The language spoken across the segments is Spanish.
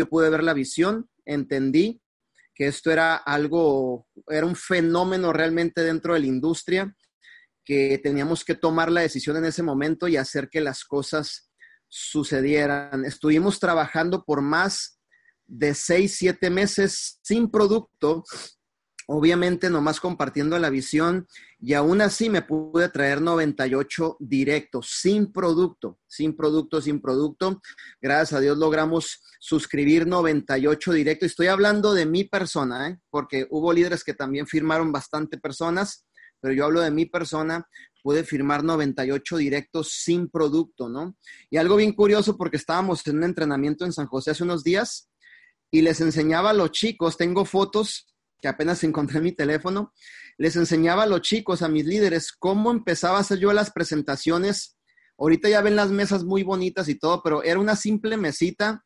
yo pude ver la visión, entendí que esto era algo, era un fenómeno realmente dentro de la industria, que teníamos que tomar la decisión en ese momento y hacer que las cosas sucedieran. Estuvimos trabajando por más de seis, siete meses sin producto, obviamente nomás compartiendo la visión y aún así me pude traer 98 directos, sin producto, sin producto, sin producto. Gracias a Dios logramos suscribir 98 directos. Estoy hablando de mi persona, ¿eh? porque hubo líderes que también firmaron bastante personas, pero yo hablo de mi persona. Pude firmar 98 directos sin producto, ¿no? Y algo bien curioso porque estábamos en un entrenamiento en San José hace unos días y les enseñaba a los chicos, tengo fotos que apenas encontré en mi teléfono, les enseñaba a los chicos, a mis líderes, cómo empezaba a hacer yo las presentaciones. Ahorita ya ven las mesas muy bonitas y todo, pero era una simple mesita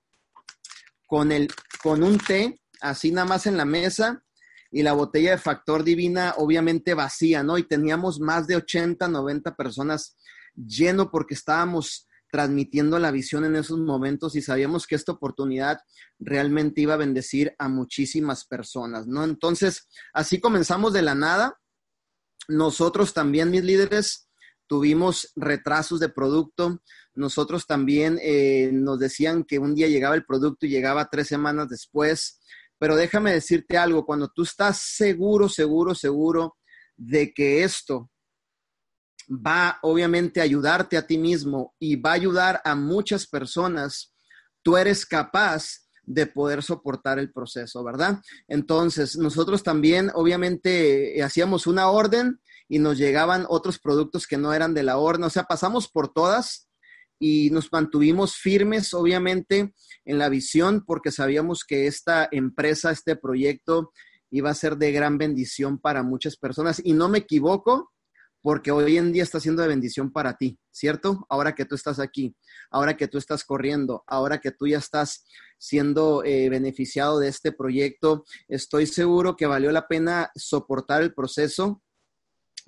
con, el, con un té, así nada más en la mesa, y la botella de Factor Divina obviamente vacía, ¿no? Y teníamos más de 80, 90 personas lleno porque estábamos transmitiendo la visión en esos momentos y sabíamos que esta oportunidad realmente iba a bendecir a muchísimas personas, ¿no? Entonces, así comenzamos de la nada. Nosotros también, mis líderes, tuvimos retrasos de producto. Nosotros también eh, nos decían que un día llegaba el producto y llegaba tres semanas después. Pero déjame decirte algo, cuando tú estás seguro, seguro, seguro de que esto va obviamente a ayudarte a ti mismo y va a ayudar a muchas personas, tú eres capaz de poder soportar el proceso, ¿verdad? Entonces, nosotros también obviamente hacíamos una orden y nos llegaban otros productos que no eran de la orden, o sea, pasamos por todas y nos mantuvimos firmes, obviamente, en la visión porque sabíamos que esta empresa, este proyecto iba a ser de gran bendición para muchas personas. Y no me equivoco, porque hoy en día está siendo de bendición para ti, ¿cierto? Ahora que tú estás aquí, ahora que tú estás corriendo, ahora que tú ya estás siendo eh, beneficiado de este proyecto, estoy seguro que valió la pena soportar el proceso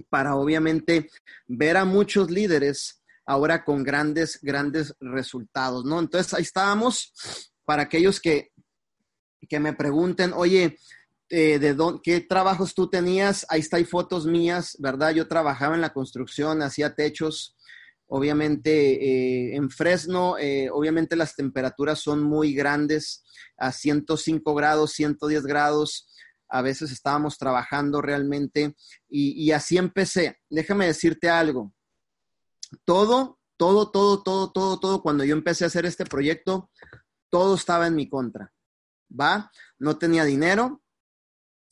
para obviamente ver a muchos líderes ahora con grandes, grandes resultados, ¿no? Entonces ahí estábamos para aquellos que, que me pregunten, oye, eh, de qué trabajos tú tenías. Ahí está, hay fotos mías, ¿verdad? Yo trabajaba en la construcción, hacía techos, obviamente eh, en Fresno, eh, obviamente las temperaturas son muy grandes, a 105 grados, 110 grados. A veces estábamos trabajando realmente y, y así empecé. Déjame decirte algo. Todo, todo, todo, todo, todo, todo, cuando yo empecé a hacer este proyecto, todo estaba en mi contra. ¿Va? No tenía dinero,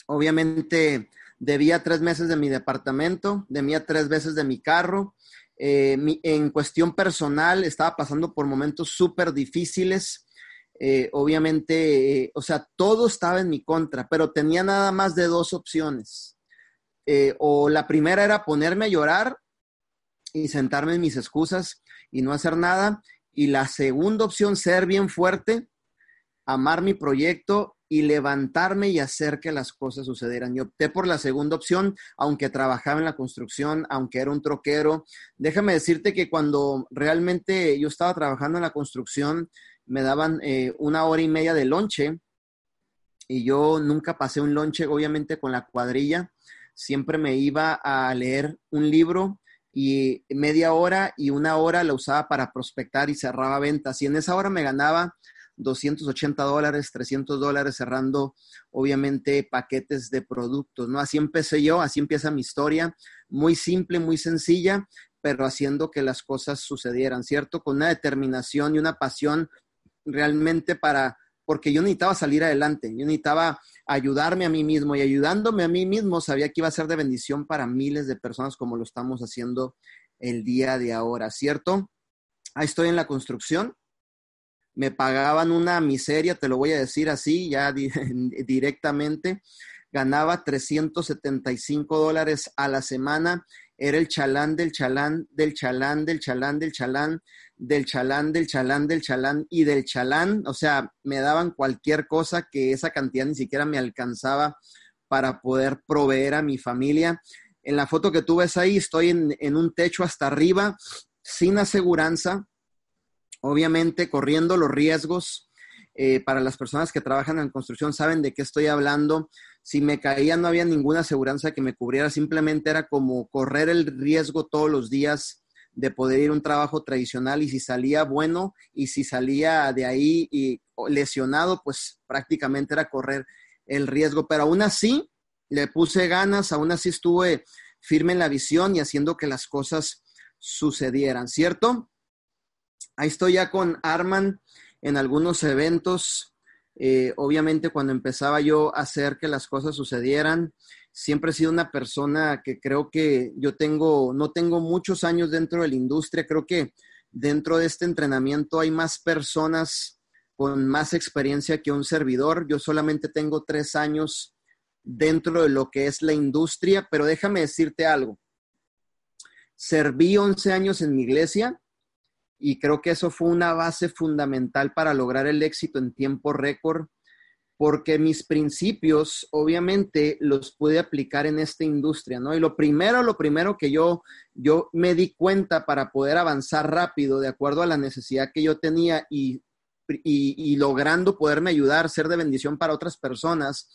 Obviamente debía tres meses de mi departamento, debía tres veces de mi carro. Eh, en cuestión personal estaba pasando por momentos súper difíciles. Eh, obviamente, eh, o sea, todo estaba en mi contra, pero tenía nada más de dos opciones. o la primera era ponerme a llorar y sentarme en mis excusas y no hacer nada. Y la segunda opción, ser bien fuerte, amar mi proyecto y levantarme y hacer que las cosas sucedieran. Yo opté por la segunda opción, aunque trabajaba en la construcción, aunque era un troquero. Déjame decirte que cuando realmente yo estaba trabajando en la construcción, me daban eh, una hora y media de lonche y yo nunca pasé un lonche, obviamente, con la cuadrilla. Siempre me iba a leer un libro y media hora y una hora la usaba para prospectar y cerraba ventas. Y en esa hora me ganaba 280 dólares, 300 dólares cerrando obviamente paquetes de productos, ¿no? Así empecé yo, así empieza mi historia, muy simple, muy sencilla, pero haciendo que las cosas sucedieran, ¿cierto? Con una determinación y una pasión realmente para, porque yo necesitaba salir adelante, yo necesitaba ayudarme a mí mismo y ayudándome a mí mismo sabía que iba a ser de bendición para miles de personas como lo estamos haciendo el día de ahora, ¿cierto? Ahí estoy en la construcción, me pagaban una miseria, te lo voy a decir así, ya directamente, ganaba 375 dólares a la semana, era el chalán del chalán, del chalán, del chalán, del chalán, del chalán, del chalán, del chalán y del chalán, o sea, me daban cualquier cosa que esa cantidad ni siquiera me alcanzaba para poder proveer a mi familia. En la foto que tú ves ahí, estoy en, en un techo hasta arriba, sin aseguranza, obviamente corriendo los riesgos. eh, para las personas que trabajan en construcción saben de qué estoy hablando. Si me caía no había ninguna aseguranza que me cubriera, simplemente era como correr el riesgo todos los días de poder ir a un trabajo tradicional y si salía bueno y si salía de ahí y lesionado, pues prácticamente era correr el riesgo. Pero aún así, le puse ganas, aún así estuve firme en la visión y haciendo que las cosas sucedieran, ¿cierto? Ahí estoy ya con Arman en algunos eventos. Eh, obviamente cuando empezaba yo a hacer que las cosas sucedieran, siempre he sido una persona que creo que yo tengo, no tengo muchos años dentro de la industria, creo que dentro de este entrenamiento hay más personas con más experiencia que un servidor. Yo solamente tengo tres años dentro de lo que es la industria, pero déjame decirte algo. Serví 11 años en mi iglesia y creo que eso fue una base fundamental para lograr el éxito en tiempo récord, porque mis principios obviamente los pude aplicar en esta industria, ¿no? Y lo primero, lo primero que yo, yo me di cuenta para poder avanzar rápido de acuerdo a la necesidad que yo tenía y, y logrando poderme ayudar, ser de bendición para otras personas,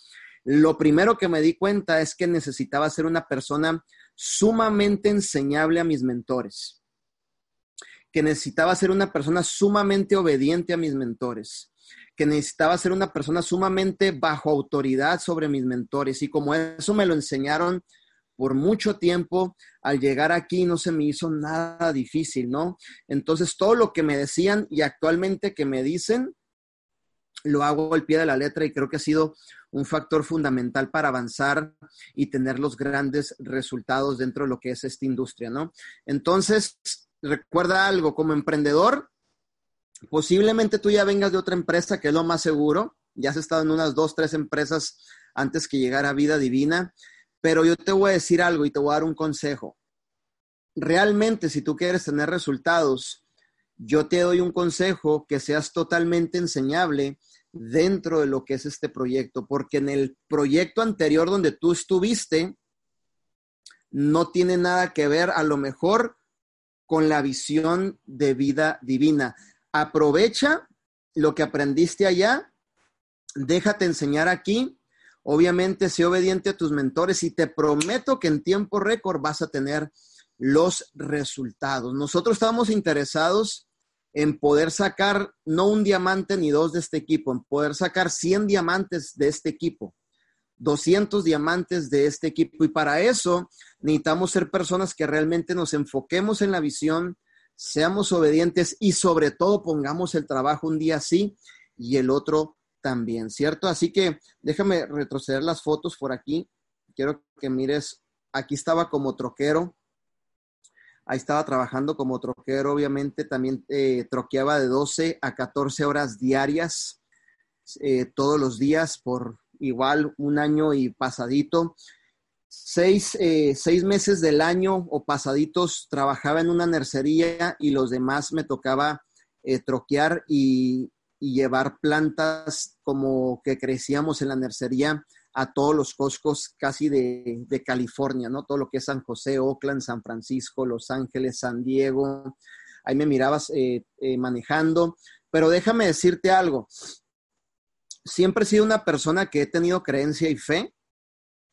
lo primero que me di cuenta es que necesitaba ser una persona sumamente enseñable a mis mentores, que necesitaba ser una persona sumamente obediente a mis mentores, que necesitaba ser una persona sumamente bajo autoridad sobre mis mentores. Y como eso me lo enseñaron por mucho tiempo, al llegar aquí no se me hizo nada difícil, ¿no? Entonces, todo lo que me decían y actualmente que me dicen, lo hago al pie de la letra y creo que ha sido un factor fundamental para avanzar y tener los grandes resultados dentro de lo que es esta industria, ¿no? Entonces, recuerda algo, como emprendedor, posiblemente tú ya vengas de otra empresa, que es lo más seguro, ya has estado en unas dos, tres empresas antes que llegara a Vida Divina, pero yo te voy a decir algo y te voy a dar un consejo. Realmente, si tú quieres tener resultados, yo te doy un consejo que seas totalmente enseñable dentro de lo que es este proyecto, porque en el proyecto anterior donde tú estuviste, no tiene nada que ver a lo mejor con la visión de vida divina. Aprovecha lo que aprendiste allá, déjate enseñar aquí, obviamente sé obediente a tus mentores y te prometo que en tiempo récord vas a tener los resultados. Nosotros estamos interesados en poder sacar no un diamante ni dos de este equipo, en poder sacar 100 diamantes de este equipo, 200 diamantes de este equipo. Y para eso necesitamos ser personas que realmente nos enfoquemos en la visión, seamos obedientes y sobre todo pongamos el trabajo un día sí y el otro también, ¿cierto? Así que déjame retroceder las fotos por aquí. Quiero que mires, aquí estaba como troquero, Ahí estaba trabajando como troquero, obviamente también eh, troqueaba de 12 a 14 horas diarias eh, todos los días por igual un año y pasadito. Seis, eh, seis, meses del año o pasaditos trabajaba en una nercería y los demás me tocaba troquear y, y llevar plantas como que crecíamos en la nercería a todos los Costcos casi de, California, ¿no? Todo lo que es San José, Oakland, San Francisco, Los Ángeles, San Diego. Ahí me mirabas eh, eh, manejando. Pero déjame decirte algo. Siempre he sido una persona que he tenido creencia y fe,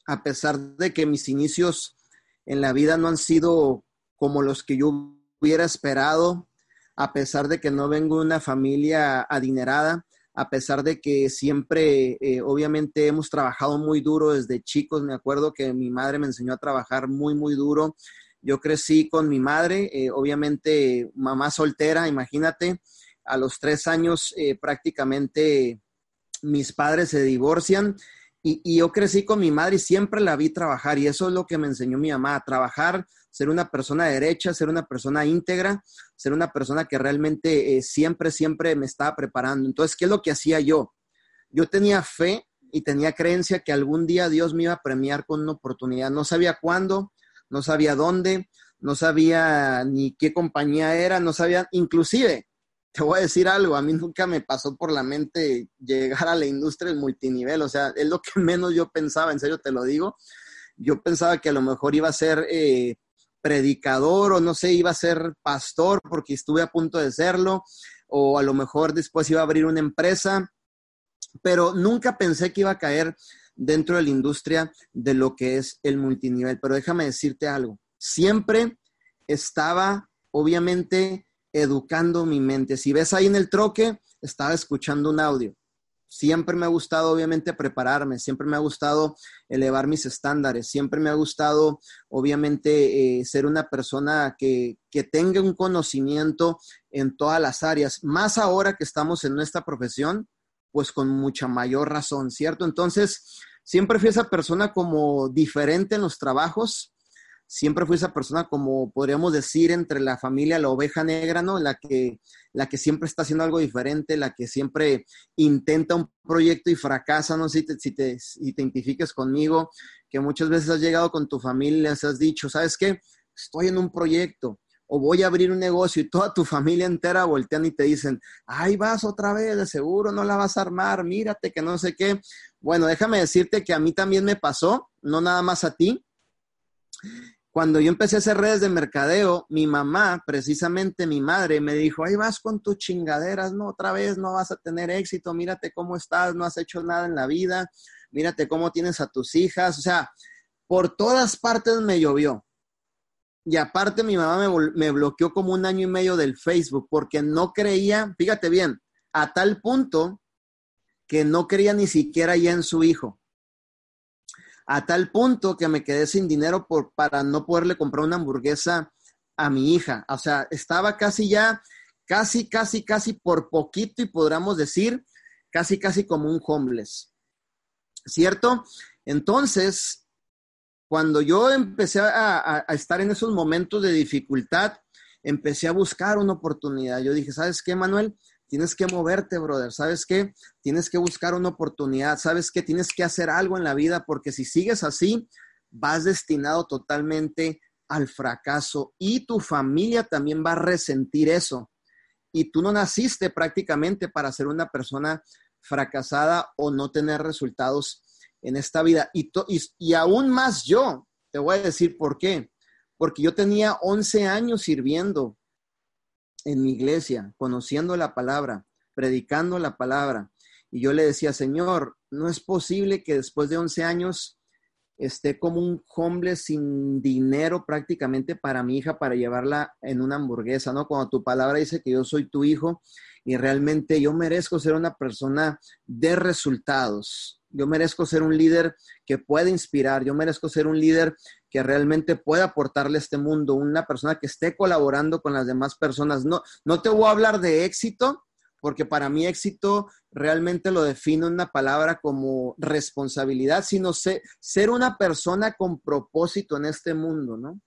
a pesar de que mis inicios en la vida no han sido como los que yo hubiera esperado, a pesar de que no vengo de una familia adinerada a pesar de que siempre, eh, obviamente, hemos trabajado muy duro desde chicos. Me acuerdo que mi madre me enseñó a trabajar muy, muy duro. Yo crecí con mi madre, eh, obviamente, mamá soltera, imagínate. A los tres años eh, prácticamente mis padres se divorcian y, yo crecí con mi madre y siempre la vi trabajar y eso es lo que me enseñó mi mamá, a trabajar ser una persona derecha, ser una persona íntegra, ser una persona que realmente eh, siempre, siempre me estaba preparando. Entonces, ¿qué es lo que hacía yo? Yo tenía fe y tenía creencia que algún día Dios me iba a premiar con una oportunidad. No sabía cuándo, no sabía dónde, no sabía ni qué compañía era, no sabía, inclusive, te voy a decir algo, a mí nunca me pasó por la mente llegar a la industria del multinivel, o sea, es lo que menos yo pensaba, en serio te lo digo. Yo pensaba que a lo mejor iba a ser eh, predicador o no sé, iba a ser pastor porque estuve a punto de serlo, o a lo mejor después iba a abrir una empresa, pero nunca pensé que iba a caer dentro de la industria de lo que es el multinivel. Pero déjame decirte algo, siempre estaba, obviamente, educando mi mente. Si ves ahí en el troque, estaba escuchando un audio. Siempre me ha gustado, obviamente, prepararme, siempre me ha gustado elevar mis estándares, siempre me ha gustado, obviamente, eh, ser una persona que, que tenga un conocimiento en todas las áreas, más ahora que estamos en nuestra profesión, pues con mucha mayor razón, ¿cierto? Entonces, siempre fui esa persona como diferente en los trabajos, siempre fui esa persona como podríamos decir entre la familia la oveja negra, ¿no? La que, la que siempre está haciendo algo diferente, la que siempre intenta un proyecto y fracasa, no si te, si te, identifiques conmigo, que muchas veces has llegado con tu familia, les has dicho, ¿sabes qué? Estoy en un proyecto o voy a abrir un negocio y toda tu familia entera voltean y te dicen, ay, vas otra vez, de seguro no la vas a armar, mírate que no sé qué. Bueno, déjame decirte que a mí también me pasó, no nada más a ti. Cuando yo empecé a hacer redes de mercadeo, mi mamá, precisamente mi madre, me dijo, ahí vas con tus chingaderas, no, otra vez no vas a tener éxito, mírate cómo estás, no has hecho nada en la vida, mírate cómo tienes a tus hijas, o sea, por todas partes me llovió. Y aparte mi mamá me, bloqueó como un año y medio del Facebook porque no creía, fíjate bien, a tal punto que no creía ni siquiera ya en su hijo a tal punto que me quedé sin dinero por, para no poderle comprar una hamburguesa a mi hija. O sea, estaba casi ya, casi, casi, casi por poquito y podríamos decir, casi, casi como un homeless. ¿Cierto? Entonces, cuando yo empecé a, a estar en esos momentos de dificultad, empecé a buscar una oportunidad. Yo dije, ¿sabes qué, Manuel? Tienes que moverte, brother. ¿Sabes qué? Tienes que buscar una oportunidad. ¿Sabes qué? Tienes que hacer algo en la vida porque si sigues así, vas destinado totalmente al fracaso y tu familia también va a resentir eso. Y tú no naciste prácticamente para ser una persona fracasada o no tener resultados en esta vida. Y, y, y aún más yo, te voy a decir por qué. Porque yo tenía 11 años sirviendo en mi iglesia, conociendo la palabra, predicando la palabra. Y yo le decía, Señor, no es posible que después de 11 años esté como un hombre sin dinero prácticamente para mi hija para llevarla en una hamburguesa, ¿no? Cuando tu palabra dice que yo soy tu hijo y realmente yo merezco ser una persona de resultados. Yo merezco ser un líder que pueda inspirar, yo merezco ser un líder que realmente pueda aportarle a este mundo, una persona que esté colaborando con las demás personas. No, no te voy a hablar de éxito, porque para mí éxito realmente lo defino una palabra como responsabilidad, sino ser una persona con propósito en este mundo, ¿no?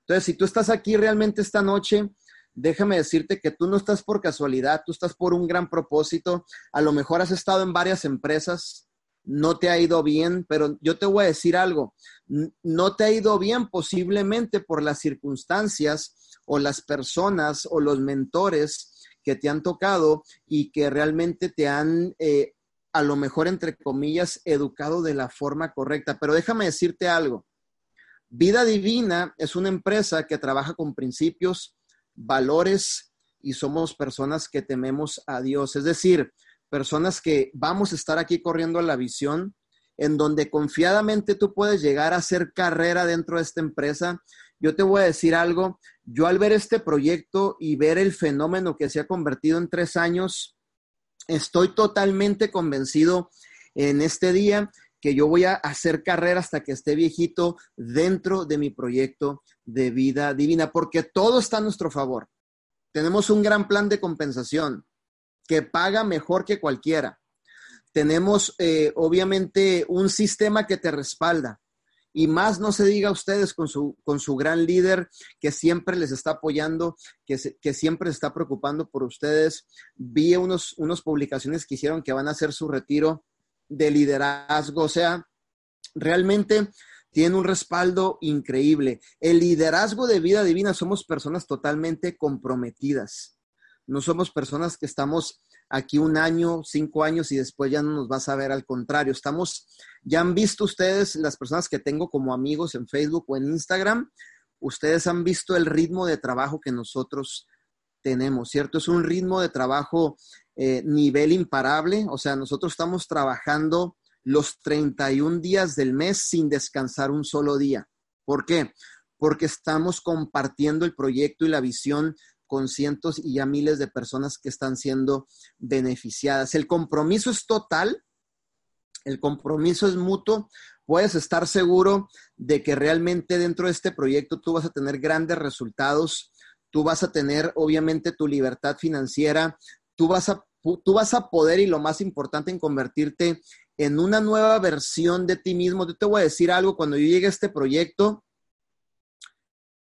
Entonces, si tú estás aquí realmente esta noche, déjame decirte que tú no estás por casualidad, tú estás por un gran propósito. A lo mejor has estado en varias empresas, no te ha ido bien, pero yo te voy a decir algo, no te ha ido bien posiblemente por las circunstancias o las personas o los mentores que te han tocado y que realmente te han, eh, a lo mejor, entre comillas, educado de la forma correcta. Pero déjame decirte algo. Vida Divina es una empresa que trabaja con principios, valores y somos personas que tememos a Dios. Es decir, personas que vamos a estar aquí corriendo a la visión, en donde confiadamente tú puedes llegar a hacer carrera dentro de esta empresa. Yo te voy a decir algo, yo al ver este proyecto y ver el fenómeno que se ha convertido en tres años, estoy totalmente convencido en este día que yo voy a hacer carrera hasta que esté viejito dentro de mi proyecto de vida divina, porque todo está a nuestro favor. Tenemos un gran plan de compensación que paga mejor que cualquiera. Tenemos, eh, obviamente, un sistema que te respalda. Y más no se diga a ustedes con su, con su gran líder que siempre les está apoyando, que, que siempre se está preocupando por ustedes. Vi unos, unas publicaciones que hicieron que van a hacer su retiro de liderazgo. O sea, realmente tiene un respaldo increíble. El liderazgo de vida divina somos personas totalmente comprometidas no somos personas que estamos aquí un año, cinco años y después ya no nos vas a ver. Al contrario, estamos, ya han visto ustedes, las personas que tengo como amigos en Facebook o en Instagram, ustedes han visto el ritmo de trabajo que nosotros tenemos, ¿cierto? Es un ritmo de trabajo eh, nivel imparable, o sea, nosotros estamos trabajando los 31 días del mes sin descansar un solo día. ¿Por qué? Porque estamos compartiendo el proyecto y la visión con cientos y ya miles de personas que están siendo beneficiadas. El compromiso es total, el compromiso es mutuo. Puedes estar seguro de que realmente dentro de este proyecto tú vas a tener grandes resultados, tú vas a tener obviamente tu libertad financiera, tú vas a, tú vas a poder y lo más importante en convertirte en una nueva versión de ti mismo. Yo te voy a decir algo, cuando yo llegue a este proyecto,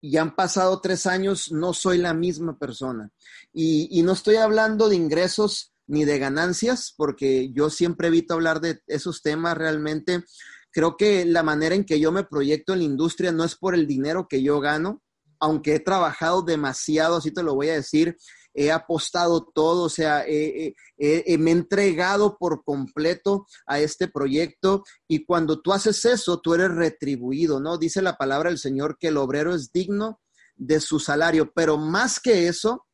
y han pasado tres años, no soy la misma persona. Y, no estoy hablando de ingresos ni de ganancias, porque yo siempre evito hablar de esos temas realmente. Creo que la manera en que yo me proyecto en la industria no es por el dinero que yo gano, aunque he trabajado demasiado, así te lo voy a decir, he apostado todo, o sea, me he entregado por completo a este proyecto. Y cuando tú haces eso, tú eres retribuido, ¿no? Dice la palabra del Señor que el obrero es digno de su salario, pero más que eso,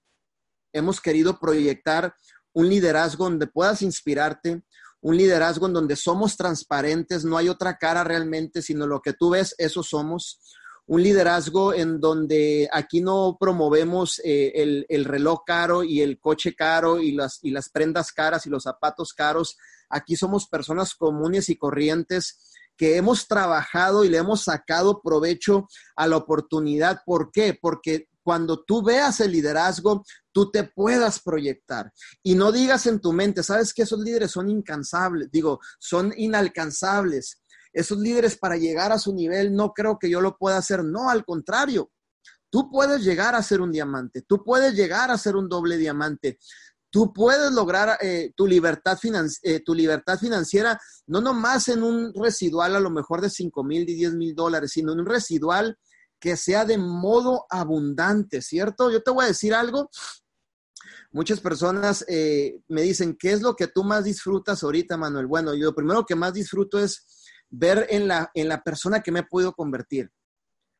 hemos querido proyectar un liderazgo donde puedas inspirarte, un liderazgo en donde somos transparentes, no hay otra cara realmente, sino lo que tú ves, eso somos un liderazgo en donde aquí no promovemos eh, el, reloj caro y el coche caro y las, y las prendas caras y los zapatos caros. Aquí somos personas comunes y corrientes que hemos trabajado y le hemos sacado provecho a la oportunidad. ¿Por qué? Porque cuando tú veas el liderazgo, tú te puedas proyectar y no digas en tu mente, sabes que esos líderes son incansables, digo, son inalcanzables esos líderes para llegar a su nivel, no creo que yo lo pueda hacer. No, al contrario, tú puedes llegar a ser un diamante, tú puedes llegar a ser un doble diamante. Tú puedes lograr eh, tu, libertad eh, tu libertad financiera, no nomás en un residual a lo mejor de 5 mil y 10 mil dólares, sino en un residual que sea de modo abundante, ¿cierto? Yo te voy a decir algo. Muchas personas eh, me dicen, ¿qué es lo que tú más disfrutas ahorita, Manuel? Bueno, yo lo primero que más disfruto es ver en la, en la persona que me he podido convertir.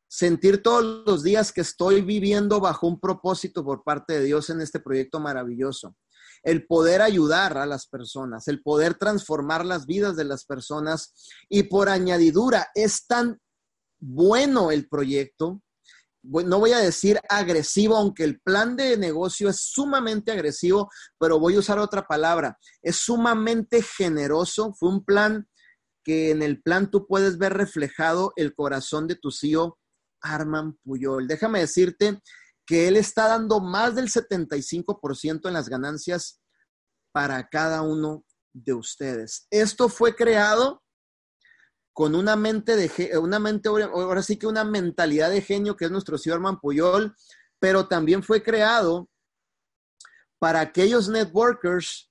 Sentir todos los días que estoy viviendo bajo un propósito por parte de Dios en este proyecto maravilloso. El poder ayudar a las personas, el poder transformar las vidas de las personas y por añadidura es tan bueno el proyecto, no voy a decir agresivo, aunque el plan de negocio es sumamente agresivo, pero voy a usar otra palabra, es sumamente generoso, fue un plan que en el plan tú puedes ver reflejado el corazón de tu CEO, Arman Puyol. Déjame decirte que él está dando más del 75% en las ganancias para cada uno de ustedes. Esto fue creado con una mente de una mente ahora sí que una mentalidad de genio que es nuestro CEO Arman Puyol, pero también fue creado para aquellos networkers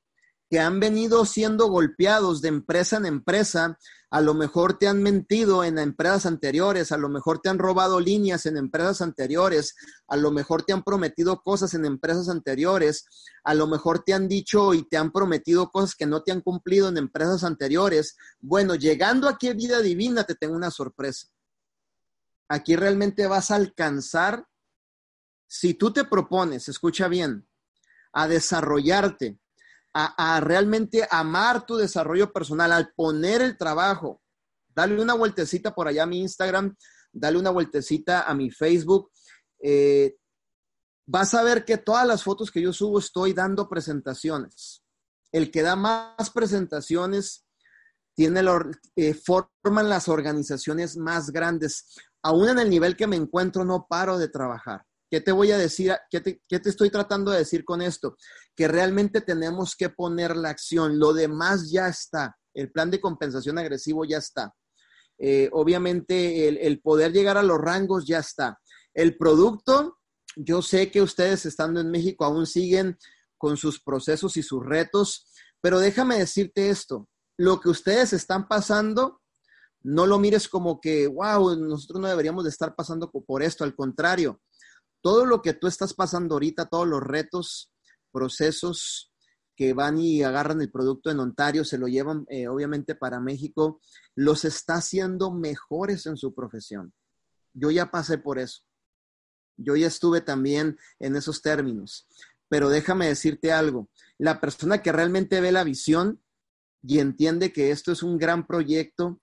que han venido siendo golpeados de empresa en empresa, a lo mejor te han mentido en empresas anteriores, a lo mejor te han robado líneas en empresas anteriores, a lo mejor te han prometido cosas en empresas anteriores, a lo mejor te han dicho y te han prometido cosas que no te han cumplido en empresas anteriores. Bueno, llegando aquí a vida divina te tengo una sorpresa. Aquí realmente vas a alcanzar, si tú te propones, escucha bien, a desarrollarte, a, realmente amar tu desarrollo personal, al poner el trabajo. Dale una vueltecita por allá a mi Instagram, dale una vueltecita a mi Facebook. Eh, vas a ver que todas las fotos que yo subo estoy dando presentaciones. El que da más presentaciones tiene eh, forman las organizaciones más grandes. Aún en el nivel que me encuentro, no paro de trabajar. ¿Qué te voy a decir? ¿Qué te, estoy tratando de decir con esto? Que realmente tenemos que poner la acción. Lo demás ya está. El plan de compensación agresivo ya está. Eh, obviamente el, poder llegar a los rangos ya está. El producto, yo sé que ustedes estando en México aún siguen con sus procesos y sus retos, pero déjame decirte esto, lo que ustedes están pasando, no lo mires como que, wow, nosotros no deberíamos de estar pasando por esto, al contrario, todo lo que tú estás pasando ahorita, todos los retos, procesos que van y agarran el producto en Ontario, se lo llevan eh, obviamente para México, los está haciendo mejores en su profesión. Yo ya pasé por eso. Yo ya estuve también en esos términos. pero déjame decirte algo, la persona que realmente ve la visión y entiende que esto es un gran proyecto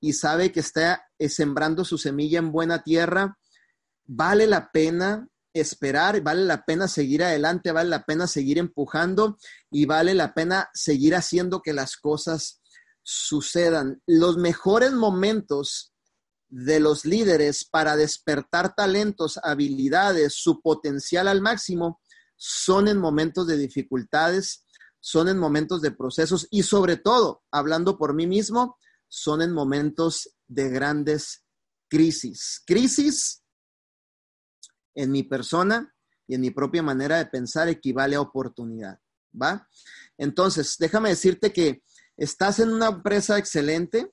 y sabe que está eh, sembrando su semilla en buena tierra, vale la pena esperar, vale la pena seguir adelante, vale la pena seguir empujando y vale la pena seguir haciendo que las cosas sucedan. Los mejores momentos de los líderes para despertar talentos, habilidades, su potencial al máximo, son en momentos de dificultades, son en momentos de procesos y sobre todo, hablando por mí mismo, son en momentos de grandes crisis. Crisis en mi persona y en mi propia manera de pensar equivale a oportunidad, ¿va? Entonces, déjame decirte que estás en una empresa excelente,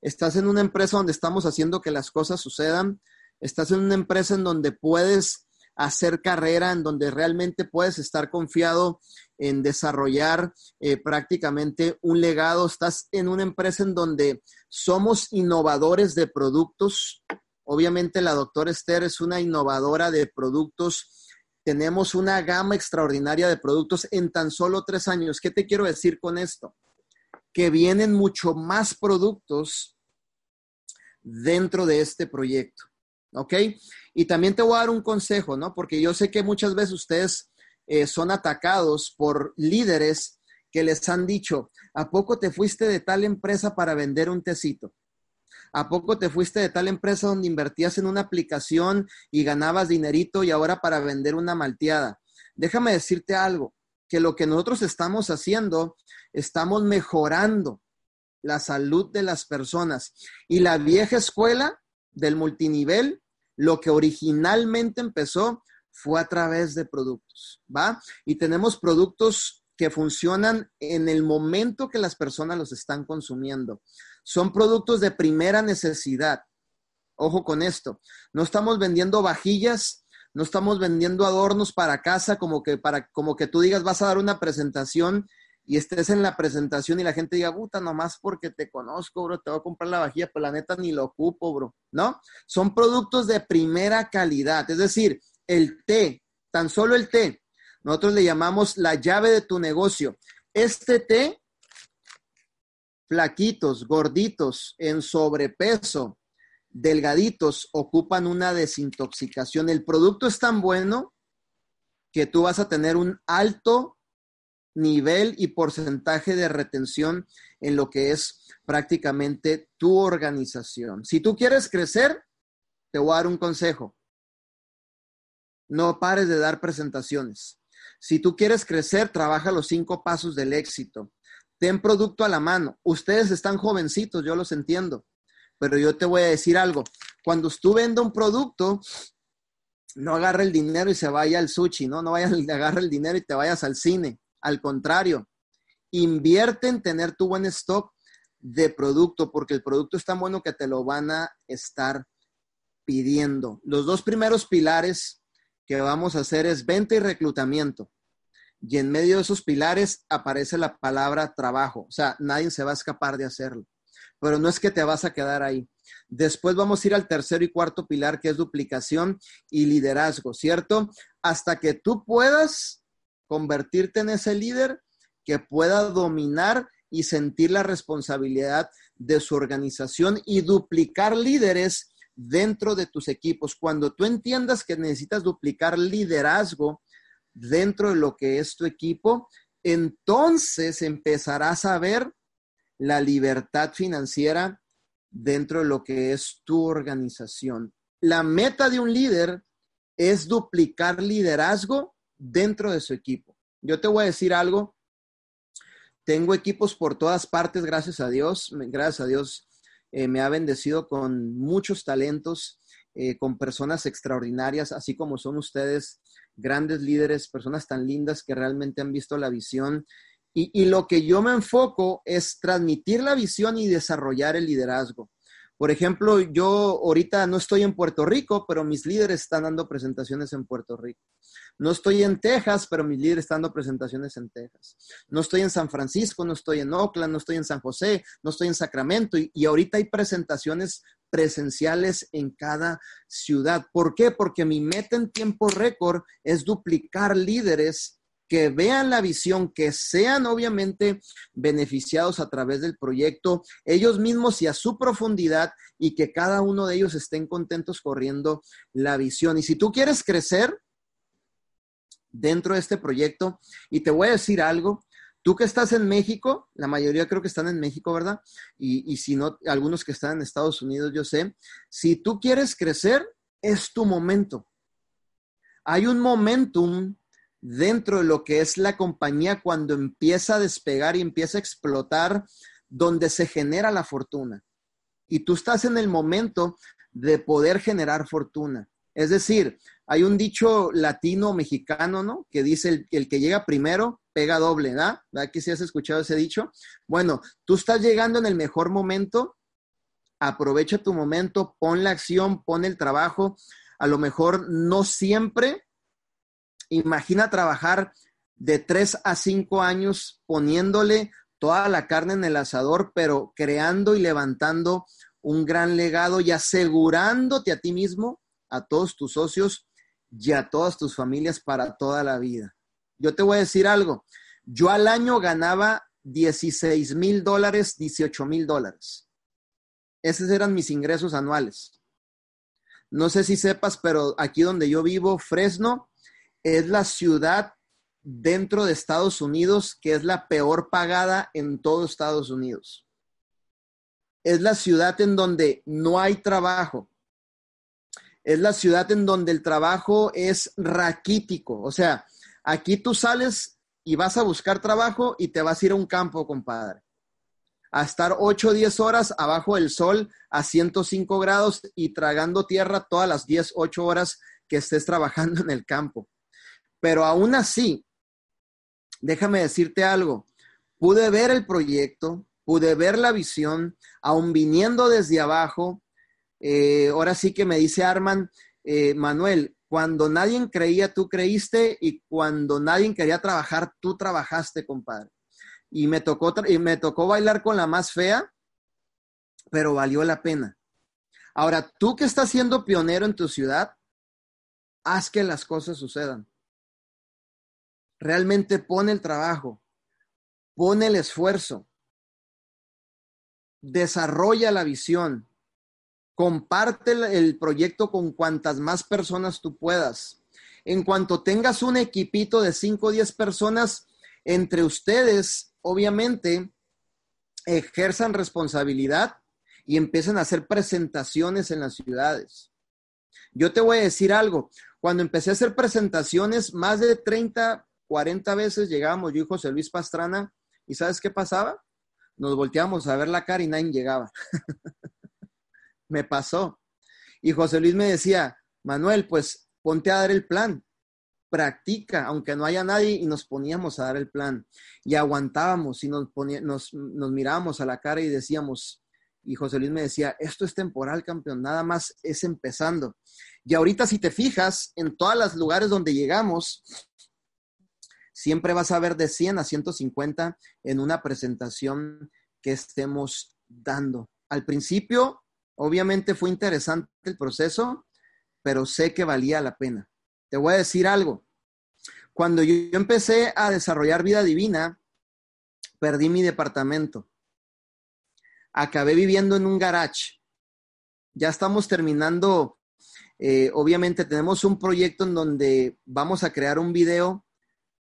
estás en una empresa donde estamos haciendo que las cosas sucedan, estás en una empresa en donde puedes hacer carrera, en donde realmente puedes estar confiado en desarrollar eh, prácticamente un legado, estás en una empresa en donde somos innovadores de productos, Obviamente la doctora Esther es una innovadora de productos. Tenemos una gama extraordinaria de productos en tan solo tres años. ¿Qué te quiero decir con esto? Que vienen mucho más productos dentro de este proyecto. ¿Ok? Y también te voy a dar un consejo, ¿no? Porque yo sé que muchas veces ustedes eh, son atacados por líderes que les han dicho, ¿a poco te fuiste de tal empresa para vender un tecito? ¿A poco te fuiste de tal empresa donde invertías en una aplicación y ganabas dinerito y ahora para vender una malteada? Déjame decirte algo, que lo que nosotros estamos haciendo, estamos mejorando la salud de las personas. Y la vieja escuela del multinivel, lo que originalmente empezó fue a través de productos, ¿va? Y tenemos productos que funcionan en el momento que las personas los están consumiendo. Son productos de primera necesidad. Ojo con esto. No estamos vendiendo vajillas, no estamos vendiendo adornos para casa como que para como que tú digas vas a dar una presentación y estés en la presentación y la gente diga, puta, nomás porque te conozco, bro, te voy a comprar la vajilla, pero la neta ni lo ocupo, bro, ¿no? Son productos de primera calidad, es decir, el té, tan solo el té, nosotros le llamamos la llave de tu negocio. Este té flaquitos, gorditos, en sobrepeso, delgaditos, ocupan una desintoxicación. El producto es tan bueno que tú vas a tener un alto nivel y porcentaje de retención en lo que es prácticamente tu organización. Si tú quieres crecer, te voy a dar un consejo. No pares de dar presentaciones. Si tú quieres crecer, trabaja los cinco pasos del éxito ten producto a la mano. Ustedes están jovencitos, yo los entiendo, pero yo te voy a decir algo. Cuando tú vendas un producto, no agarre el dinero y se vaya al sushi, ¿no? No vayas, agarre el dinero y te vayas al cine. Al contrario, invierte en tener tu buen stock de producto, porque el producto es tan bueno que te lo van a estar pidiendo. Los dos primeros pilares que vamos a hacer es venta y reclutamiento y en medio de esos pilares aparece la palabra trabajo. O sea, nadie se va a escapar de hacerlo. Pero no es que te vas a quedar ahí. Después vamos a ir al tercero y cuarto pilar, que es duplicación y liderazgo, ¿cierto? Hasta que tú puedas convertirte en ese líder que pueda dominar y sentir la responsabilidad de su organización y duplicar líderes dentro de tus equipos. Cuando tú entiendas que necesitas duplicar liderazgo, dentro de lo que es tu equipo, entonces empezarás a ver la libertad financiera dentro de lo que es tu organización. La meta de un líder es duplicar liderazgo dentro de su equipo. Yo te voy a decir algo. Tengo equipos por todas partes, gracias a Dios. Gracias a Dios eh, me ha bendecido con muchos talentos, eh, con personas extraordinarias, así como son ustedes grandes líderes, personas tan lindas que realmente han visto la visión. Y, lo que yo me enfoco es transmitir la visión y desarrollar el liderazgo. Por ejemplo, yo ahorita no estoy en Puerto Rico, pero mis líderes están dando presentaciones en Puerto Rico. No estoy en Texas, pero mis líderes están dando presentaciones en Texas. No estoy en San Francisco, no estoy en Oakland, no estoy en San José, no estoy en Sacramento. Y, y ahorita hay presentaciones presenciales en cada ciudad. ¿Por qué? Porque mi meta en tiempo récord es duplicar líderes que vean la visión, que sean obviamente beneficiados a través del proyecto, ellos mismos y a su profundidad, y que cada uno de ellos estén contentos corriendo la visión. Y si tú quieres crecer dentro de este proyecto, y te voy a decir algo, tú que estás en México, la mayoría creo que están en México, ¿verdad? Y, y si no, algunos que están en Estados Unidos, yo sé, si tú quieres crecer, es tu momento. Hay un momentum dentro de lo que es la compañía cuando empieza a despegar y empieza a explotar, donde se genera la fortuna. Y tú estás en el momento de poder generar fortuna. Es decir, hay un dicho latino mexicano, ¿no? Que dice el, que llega primero pega doble, ¿verdad? ¿Verdad que si has escuchado ese dicho? Bueno, tú estás llegando en el mejor momento, aprovecha tu momento, pon la acción, pon el trabajo. A lo mejor no siempre Imagina trabajar de tres a cinco años poniéndole toda la carne en el asador, pero creando y levantando un gran legado y asegurándote a ti mismo, a todos tus socios y a todas tus familias para toda la vida. Yo te voy a decir algo. Yo al año ganaba 16 mil dólares, 18 mil dólares. Esos eran mis ingresos anuales. No sé si sepas, pero aquí donde yo vivo, Fresno, es la ciudad dentro de Estados Unidos que es la peor pagada en todo Estados Unidos. Es la ciudad en donde no hay trabajo. Es la ciudad en donde el trabajo es raquítico. O sea, aquí tú sales y vas a buscar trabajo y te vas a ir a un campo, compadre. A estar 8 o 10 horas abajo del sol a 105 grados y tragando tierra todas las 10, 8 horas que estés trabajando en el campo. Pero aún así, déjame decirte algo, pude ver el proyecto, pude ver la visión, aún viniendo desde abajo. Eh, ahora sí que me dice Arman, eh, Manuel, cuando nadie creía, tú creíste y cuando nadie quería trabajar, tú trabajaste, compadre. Y me tocó, y me tocó bailar con la más fea, pero valió la pena. Ahora, tú que estás siendo pionero en tu ciudad, haz que las cosas sucedan realmente pone el trabajo, pone el esfuerzo, desarrolla la visión, comparte el proyecto con cuantas más personas tú puedas. En cuanto tengas un equipito de 5 o 10 personas, entre ustedes, obviamente, ejerzan responsabilidad y empiezan a hacer presentaciones en las ciudades. Yo te voy a decir algo, cuando empecé a hacer presentaciones, más de 30 40 veces llegábamos yo y José Luis Pastrana, ¿y sabes qué pasaba? Nos volteábamos a ver la cara y nadie llegaba. me pasó. Y José Luis me decía, Manuel, pues ponte a dar el plan, practica, aunque no haya nadie, y nos poníamos a dar el plan. Y aguantábamos y nos, nos, nos mirábamos a la cara y decíamos, y José Luis me decía, esto es temporal, campeón, nada más es empezando. Y ahorita si te fijas, en todos los lugares donde llegamos, siempre vas a ver de 100 a 150 en una presentación que estemos dando. Al principio, obviamente fue interesante el proceso, pero sé que valía la pena. Te voy a decir algo. Cuando yo empecé a desarrollar vida divina, perdí mi departamento. Acabé viviendo en un garage. Ya estamos terminando. Eh, obviamente tenemos un proyecto en donde vamos a crear un video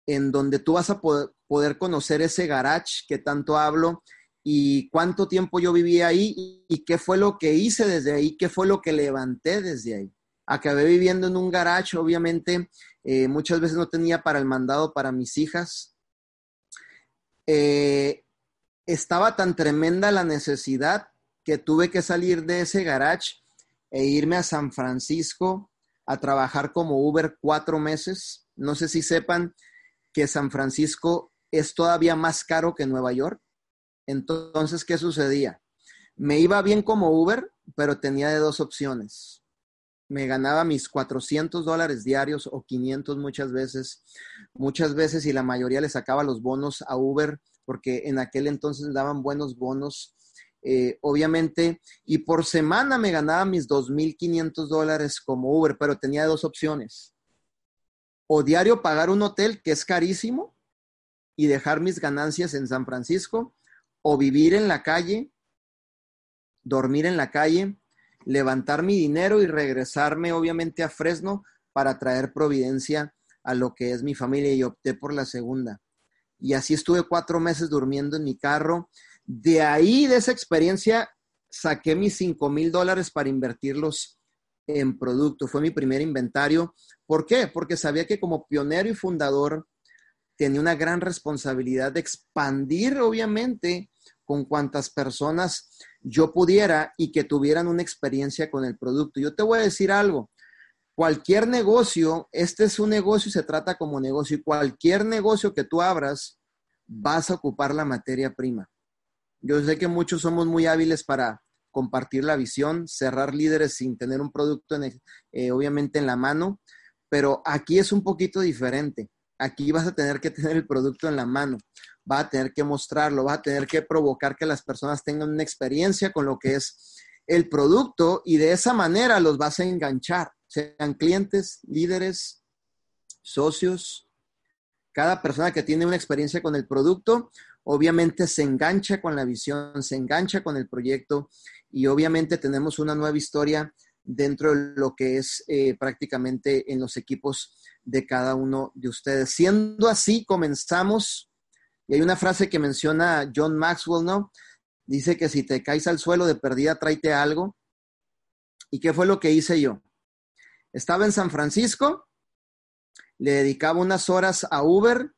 en donde tú vas a poder, conocer ese garage que tanto hablo y cuánto tiempo yo viví ahí y, qué fue lo que hice desde ahí, qué fue lo que levanté desde ahí. Acabé viviendo en un garage, obviamente, eh, muchas veces no tenía para el mandado para mis hijas. Eh, estaba tan tremenda la necesidad que tuve que salir de ese garage e irme a San Francisco a trabajar como Uber cuatro meses. No sé si sepan, que San Francisco es todavía más caro que Nueva York. Entonces, ¿qué sucedía? Me iba bien como Uber, pero tenía de dos opciones. Me ganaba mis 400 dólares diarios o 500 muchas veces. Muchas veces y la mayoría le sacaba los bonos a Uber porque en aquel entonces daban buenos bonos. eh, obviamente, y por semana me ganaba mis 2.500 dólares como Uber, pero tenía dos opciones. O diario pagar un hotel que es carísimo y dejar mis ganancias en San Francisco, o vivir en la calle, dormir en la calle, levantar mi dinero y regresarme obviamente a Fresno para traer providencia a lo que es mi familia y opté por la segunda. Y así estuve cuatro meses durmiendo en mi carro. De ahí, de esa experiencia, saqué mis cinco mil dólares para invertirlos en producto. Fue mi primer inventario. ¿Por qué? Porque sabía que como pionero y fundador tenía una gran responsabilidad de expandir, obviamente, con cuantas personas yo pudiera y que tuvieran una experiencia con el producto. Yo te voy a decir algo, cualquier negocio, este es un negocio y se trata como negocio, y cualquier negocio que tú abras, vas a ocupar la materia prima. Yo sé que muchos somos muy hábiles para compartir la visión, cerrar líderes sin tener un producto eh, obviamente en la mano, pero aquí es un poquito diferente. Aquí vas a tener que tener el producto en la mano va a tener que mostrarlo, va a tener que provocar que las personas tengan una experiencia con lo que es el producto y de esa manera los vas a enganchar, sean clientes, líderes, socios. Cada persona que tiene una experiencia con el producto, obviamente se engancha con la visión, se engancha con el proyecto y obviamente tenemos una nueva historia dentro de lo que es eh, prácticamente en los equipos de cada uno de ustedes. Siendo así, comenzamos y hay una frase que menciona John Maxwell, ¿no? Dice que si te caes al suelo de perdida, tráete algo. ¿Y qué fue lo que hice yo? Estaba en San Francisco, le dedicaba unas horas a Uber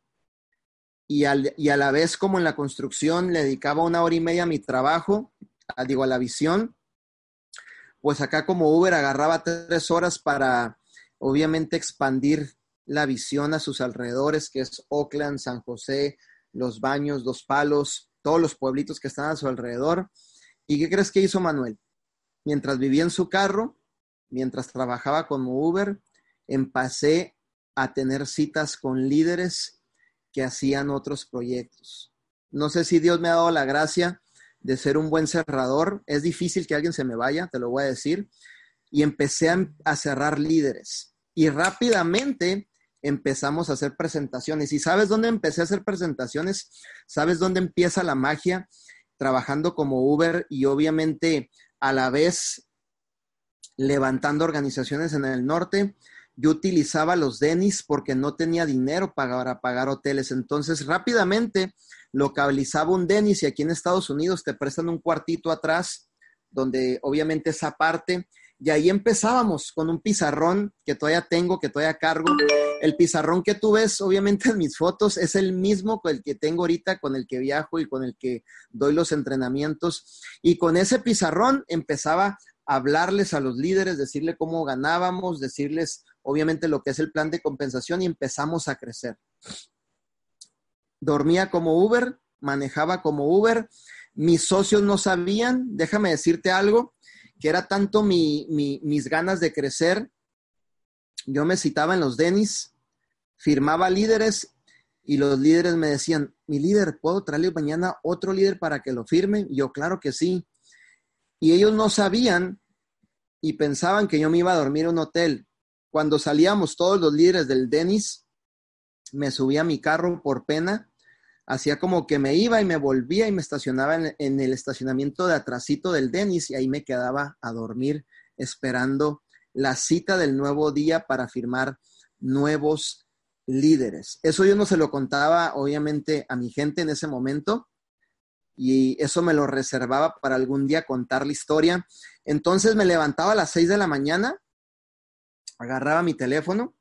y, y a la vez como en la construcción le dedicaba una hora y media a mi trabajo, digo, a la visión. Pues acá como Uber agarraba tres horas para obviamente expandir la visión a sus alrededores, que es Oakland, San José, los baños, dos palos, todos los pueblitos que están a su alrededor. ¿Y qué crees que hizo Manuel? Mientras vivía en su carro, mientras trabajaba como Uber, empecé a tener citas con líderes que hacían otros proyectos. No sé si Dios me ha dado la gracia de ser un buen cerrador. Es difícil que alguien se me vaya, te lo voy a decir. Y empecé a, a cerrar líderes. Y rápidamente empezamos a hacer presentaciones. ¿Y sabes dónde empecé a hacer presentaciones? ¿Sabes dónde empieza la magia? Trabajando como Uber y obviamente a la vez levantando organizaciones en el norte. Yo utilizaba los Denis porque no tenía dinero para pagar hoteles. Entonces, rápidamente localizaba un Denis y aquí en Estados Unidos te prestan un cuartito atrás, donde obviamente esa parte y ahí empezábamos con un pizarrón que todavía tengo, que todavía cargo. El pizarrón que tú ves, obviamente, en mis fotos es el mismo con el que tengo ahorita, con el que viajo y con el que doy los entrenamientos. Y con ese pizarrón empezaba a hablarles a los líderes, decirle cómo ganábamos, decirles, obviamente, lo que es el plan de compensación y empezamos a crecer. Dormía como Uber, manejaba como Uber. Mis socios no sabían, déjame decirte algo, que era tanto mis ganas de crecer. Yo me citaba en los Denis, firmaba líderes y los líderes me decían, mi líder, ¿puedo traerle mañana otro líder para que lo firme? yo, claro que sí. Y ellos no sabían y pensaban que yo me iba a dormir en un hotel. Cuando salíamos todos los líderes del Denis, me subía a mi carro por pena hacía como que me iba y me volvía y me estacionaba en, el estacionamiento de atrasito del Denis y ahí me quedaba a dormir esperando la cita del nuevo día para firmar nuevos líderes. Eso yo no se lo contaba obviamente a mi gente en ese momento y eso me lo reservaba para algún día contar la historia. Entonces me levantaba a las seis de la mañana, agarraba mi teléfono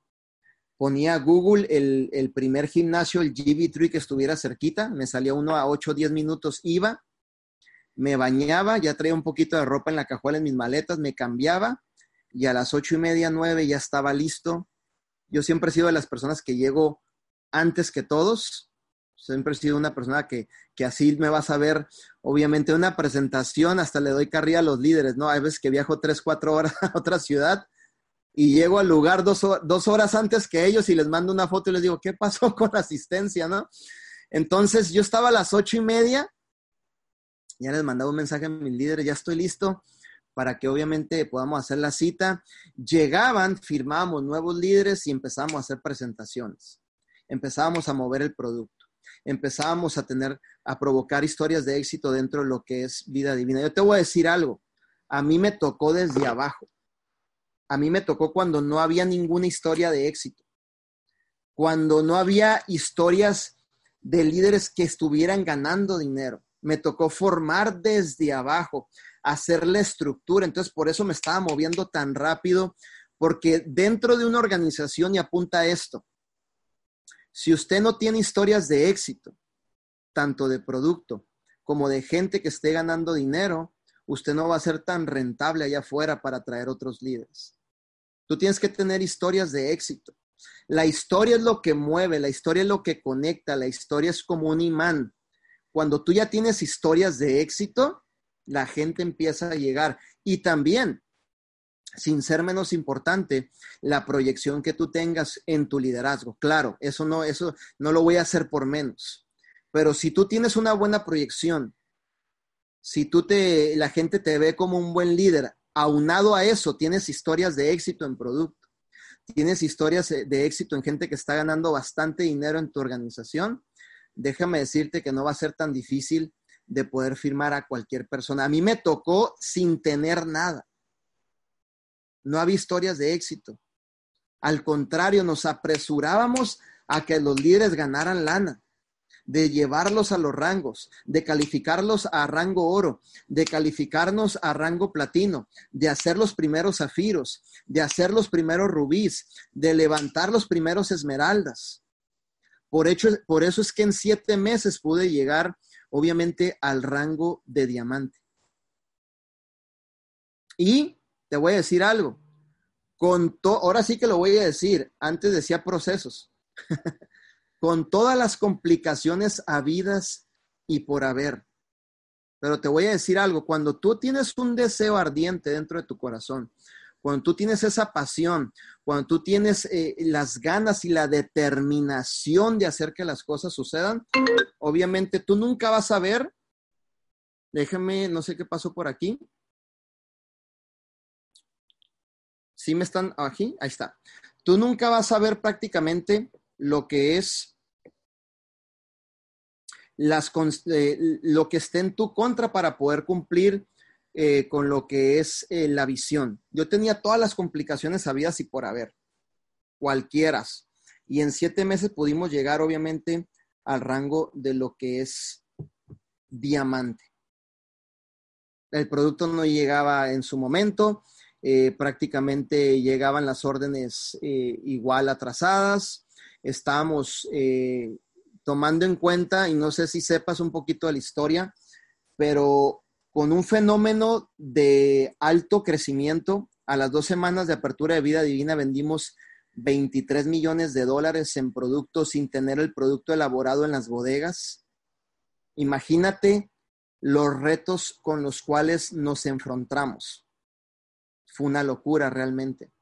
ponía Google el, primer gimnasio, el GB3 que estuviera cerquita, me salía uno a 8 o 10 minutos, iba, me bañaba, ya traía un poquito de ropa en la cajuela en mis maletas, me cambiaba y a las ocho y media, nueve ya estaba listo. Yo siempre he sido de las personas que llego antes que todos. Siempre he sido una persona que, que así me vas a ver, obviamente, una presentación, hasta le doy carrilla a los líderes, ¿no? Hay veces que viajo tres, cuatro horas a otra ciudad y llego al lugar dos, horas antes que ellos y les mando una foto y les digo, ¿qué pasó con asistencia, no? Entonces yo estaba a las ocho y media Ya les mandaba un mensaje a mis líderes, ya estoy listo para que obviamente podamos hacer la cita. Llegaban, firmábamos nuevos líderes y empezábamos a hacer presentaciones. Empezábamos a mover el producto. Empezábamos a tener, a provocar historias de éxito dentro de lo que es vida divina. Yo te voy a decir algo. A mí me tocó desde abajo. A mí me tocó cuando no había ninguna historia de éxito. Cuando no había historias de líderes que estuvieran ganando dinero. Me tocó formar desde abajo hacer la estructura. Entonces, por eso me estaba moviendo tan rápido, porque dentro de una organización y apunta esto, si usted no tiene historias de éxito, tanto de producto como de gente que esté ganando dinero, usted no va a ser tan rentable allá afuera para atraer otros líderes. Tú tienes que tener historias de éxito. La historia es lo que mueve, la historia es lo que conecta, la historia es como un imán. Cuando tú ya tienes historias de éxito, la gente empieza a llegar. Y también, sin ser menos importante, la proyección que tú tengas en tu liderazgo. Claro, eso no, eso no lo voy a hacer por menos. Pero si tú tienes una buena proyección, si tú te, la gente te ve como un buen líder, aunado a eso, tienes historias de éxito en producto, tienes historias de éxito en gente que está ganando bastante dinero en tu organización, déjame decirte que no va a ser tan difícil de poder firmar a cualquier persona. A mí me tocó sin tener nada. No había historias de éxito. Al contrario, nos apresurábamos a que los líderes ganaran lana, de llevarlos a los rangos, de calificarlos a rango oro, de calificarnos a rango platino, de hacer los primeros zafiros, de hacer los primeros rubíes, de levantar los primeros esmeraldas. Por, hecho, por eso es que en siete meses pude llegar obviamente al rango de diamante. Y te voy a decir algo, con ahora sí que lo voy a decir, antes decía procesos, con todas las complicaciones habidas y por haber. Pero te voy a decir algo, cuando tú tienes un deseo ardiente dentro de tu corazón, cuando tú tienes esa pasión, cuando tú tienes eh, las ganas y la determinación de hacer que las cosas sucedan, obviamente tú nunca vas a ver, déjeme, no sé qué pasó por aquí. ¿Sí me están aquí? Ahí está. Tú nunca vas a ver prácticamente lo que es eh, lo que esté en tu contra para poder cumplir eh, con lo que es eh, la visión. Yo tenía todas las complicaciones habidas y por haber, cualquieras. Y en siete meses pudimos llegar, obviamente, al rango de lo que es diamante. El producto no llegaba en su momento, prácticamente llegaban las órdenes igual atrasadas. Estábamos tomando en cuenta, y no sé si sepas un poquito de la historia, pero con un fenómeno de alto crecimiento. A las dos semanas de apertura de Vida Divina vendimos 23 millones de dólares en productos sin tener el producto elaborado en las bodegas. Imagínate los retos con los cuales nos enfrentamos. Fue una locura realmente.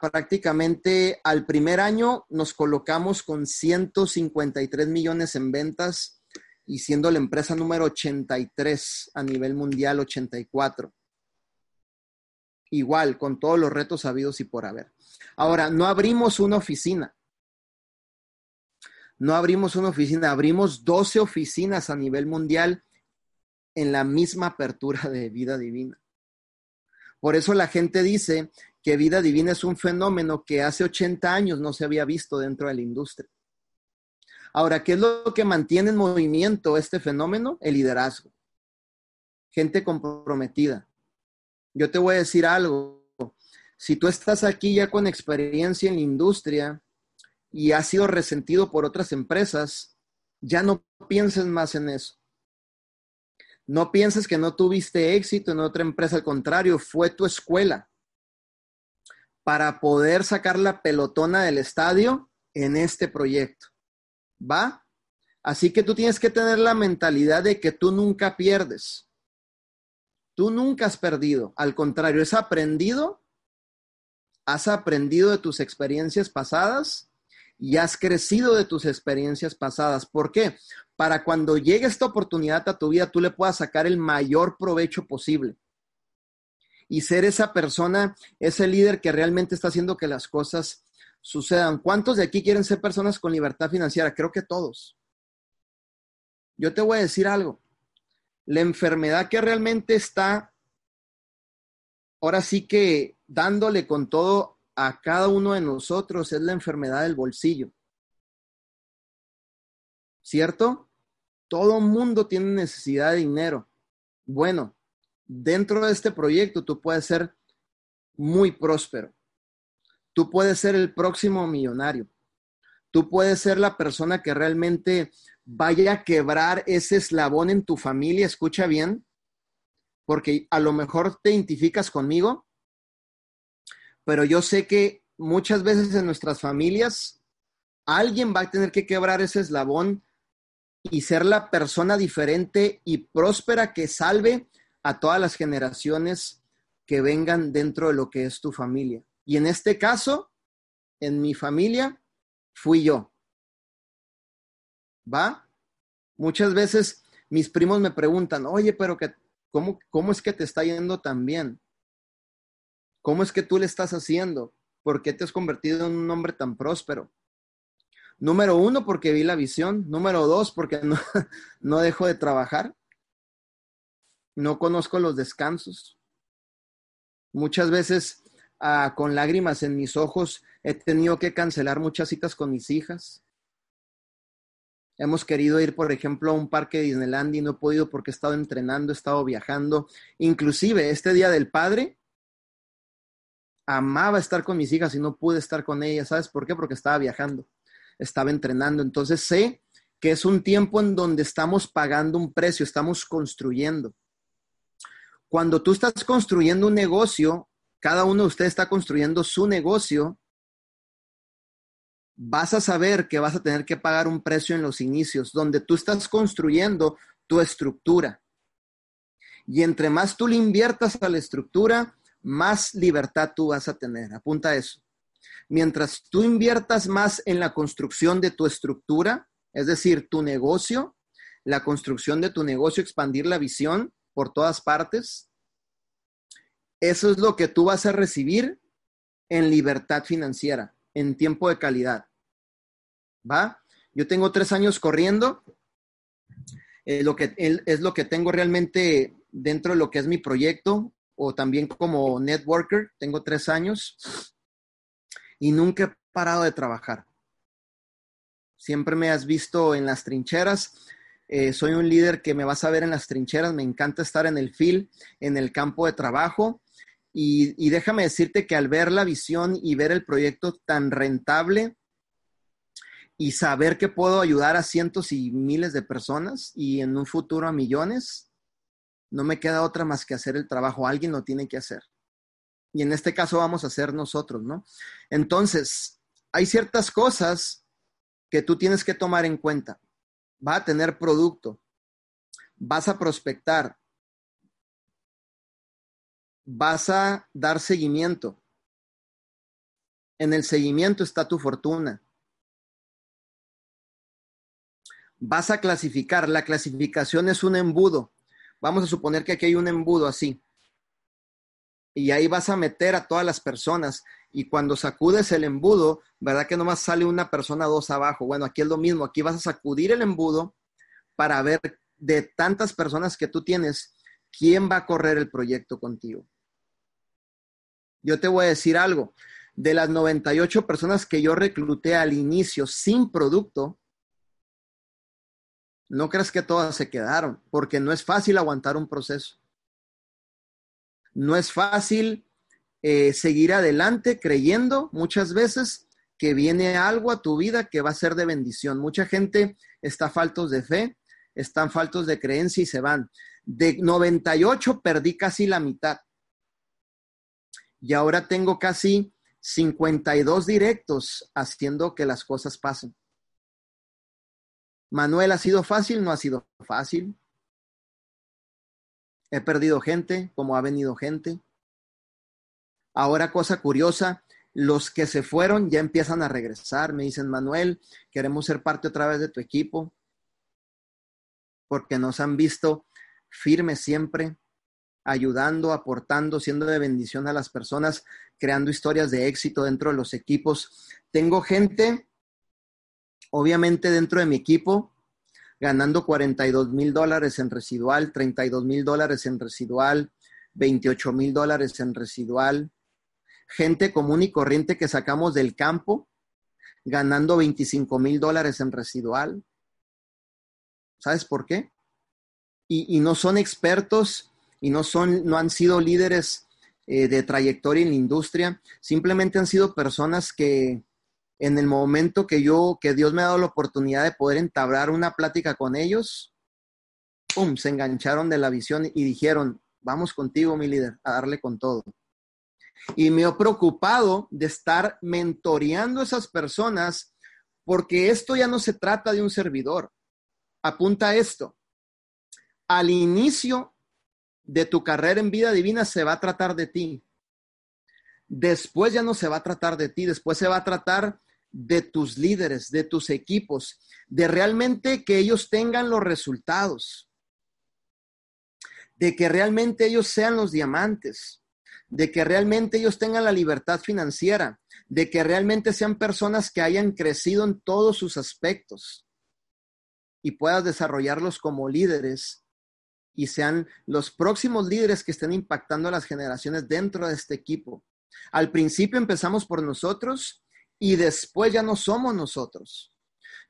Prácticamente al primer año nos colocamos con 153 millones en ventas y siendo la empresa número 83 a nivel mundial, 84. Igual, con todos los retos habidos y por haber. Ahora, no abrimos una oficina. No abrimos una oficina, abrimos 12 oficinas a nivel mundial en la misma apertura de vida divina. Por eso la gente dice que vida divina es un fenómeno que hace 80 años no se había visto dentro de la industria. Ahora, ¿qué es lo que mantiene en movimiento este fenómeno? El liderazgo. Gente comprometida. Yo te voy a decir algo. Si tú estás aquí ya con experiencia en la industria y has sido resentido por otras empresas, ya no pienses más en eso. No pienses que no tuviste éxito en otra empresa, al contrario, fue tu escuela para poder sacar la pelotona del estadio en este proyecto. ¿va? Así que tú tienes que tener la mentalidad de que tú nunca pierdes. Tú nunca has perdido. Al contrario, has aprendido, has aprendido de tus experiencias pasadas y has crecido de tus experiencias pasadas. ¿Por qué? Para cuando llegue esta oportunidad a tu vida, tú le puedas sacar el mayor provecho posible. Y ser esa persona, ese líder que realmente está haciendo que las cosas sucedan. ¿Cuántos de aquí quieren ser personas con libertad financiera? Creo que todos. Yo te voy a decir algo. La enfermedad que realmente está, ahora sí que dándole con todo a cada uno de nosotros es la enfermedad del bolsillo. ¿Cierto? Todo mundo tiene necesidad de dinero. Bueno, dentro de este proyecto tú puedes ser muy próspero. Tú puedes ser el próximo millonario. Tú puedes ser la persona que realmente vaya a quebrar ese eslabón en tu familia. Escucha bien, porque a lo mejor te identificas conmigo pero yo sé que muchas veces en nuestras familias alguien va a tener que quebrar ese eslabón y ser la persona diferente y próspera que salve a todas las generaciones que vengan dentro de lo que es tu familia. Y en este caso, en mi familia, fui yo. ¿Va? Muchas veces mis primos me preguntan, oye, pero que, ¿cómo, ¿cómo es que te está yendo tan bien? ¿Cómo es que tú le estás haciendo? ¿Por qué te has convertido en un hombre tan próspero? Número uno, porque vi la visión. Número dos, porque no, no dejo de trabajar. No conozco los descansos. Muchas veces, ah, con lágrimas en mis ojos, he tenido que cancelar muchas citas con mis hijas. Hemos querido ir, por ejemplo, a un parque de Disneyland y no he podido porque he estado entrenando, he estado viajando. Inclusive, este Día del Padre, amaba estar con mis hijas y no pude estar con ellas. ¿Sabes por qué? Porque estaba viajando, estaba entrenando. Entonces sé que es un tiempo en donde estamos pagando un precio, estamos construyendo. Cuando tú estás construyendo un negocio, cada uno de ustedes está construyendo su negocio, vas a saber que vas a tener que pagar un precio en los inicios, donde tú estás construyendo tu estructura. Y entre más tú le inviertas a la estructura, más libertad tú vas a tener. Apunta eso. Mientras tú inviertas más en la construcción de tu estructura, es decir, tu negocio, la construcción de tu negocio, expandir la visión por todas partes, eso es lo que tú vas a recibir en libertad financiera, en tiempo de calidad. ¿Va? Yo tengo tres años corriendo. Eh, lo que, es lo que tengo realmente dentro de lo que es mi proyecto o también como networker, tengo tres años y nunca he parado de trabajar. Siempre me has visto en las trincheras. Eh, soy un líder que me vas a ver en las trincheras. Me encanta estar en el field, en el campo de trabajo. Y, y déjame decirte que al ver la visión y ver el proyecto tan rentable y saber que puedo ayudar a cientos y miles de personas y en un futuro a millones, no me queda otra más que hacer el trabajo. Alguien lo tiene que hacer. Y en este caso vamos a hacer nosotros, ¿no? Entonces, hay ciertas cosas que tú tienes que tomar en cuenta. Va a tener producto, vas a prospectar, vas a dar seguimiento. En el seguimiento está tu fortuna. Vas a clasificar. La clasificación es un embudo. Vamos a suponer que aquí hay un embudo así. Y ahí vas a meter a todas las personas. Y cuando sacudes el embudo, ¿verdad que nomás sale una persona dos abajo? Bueno, aquí es lo mismo. Aquí vas a sacudir el embudo para ver de tantas personas que tú tienes, quién va a correr el proyecto contigo. Yo te voy a decir algo. De las 98 personas que yo recluté al inicio sin producto, no creas que todas se quedaron, porque no es fácil aguantar un proceso. No es fácil eh, seguir adelante creyendo muchas veces que viene algo a tu vida que va a ser de bendición. Mucha gente está faltos de fe, están faltos de creencia y se van. De 98 perdí casi la mitad. Y ahora tengo casi 52 directos haciendo que las cosas pasen. Manuel, ¿ha sido fácil? No ha sido fácil. He perdido gente, como ha venido gente. Ahora, cosa curiosa, los que se fueron ya empiezan a regresar. Me dicen, Manuel, queremos ser parte otra vez de tu equipo, porque nos han visto firmes siempre, ayudando, aportando, siendo de bendición a las personas, creando historias de éxito dentro de los equipos. Tengo gente, obviamente dentro de mi equipo, ganando 42 mil dólares en residual, 32 mil dólares en residual, 28 mil dólares en residual. Gente común y corriente que sacamos del campo, ganando 25 mil dólares en residual. ¿Sabes por qué? Y, no son expertos y no, son, no han sido líderes eh, de trayectoria en la industria, simplemente han sido personas que en el momento que yo, que Dios me ha dado la oportunidad de poder entablar una plática con ellos, ¡pum!, se engancharon de la visión y dijeron, vamos contigo, mi líder, a darle con todo. Y me he preocupado de estar mentoreando a esas personas porque esto ya no se trata de un servidor. Apunta esto. Al inicio de tu carrera en vida divina se va a tratar de ti. Después ya no se va a tratar de ti, después se va a tratar de tus líderes, de tus equipos, de realmente que ellos tengan los resultados, de que realmente ellos sean los diamantes, de que realmente ellos tengan la libertad financiera, de que realmente sean personas que hayan crecido en todos sus aspectos y puedas desarrollarlos como líderes y sean los próximos líderes que estén impactando a las generaciones dentro de este equipo. Al principio empezamos por nosotros y después ya no somos nosotros.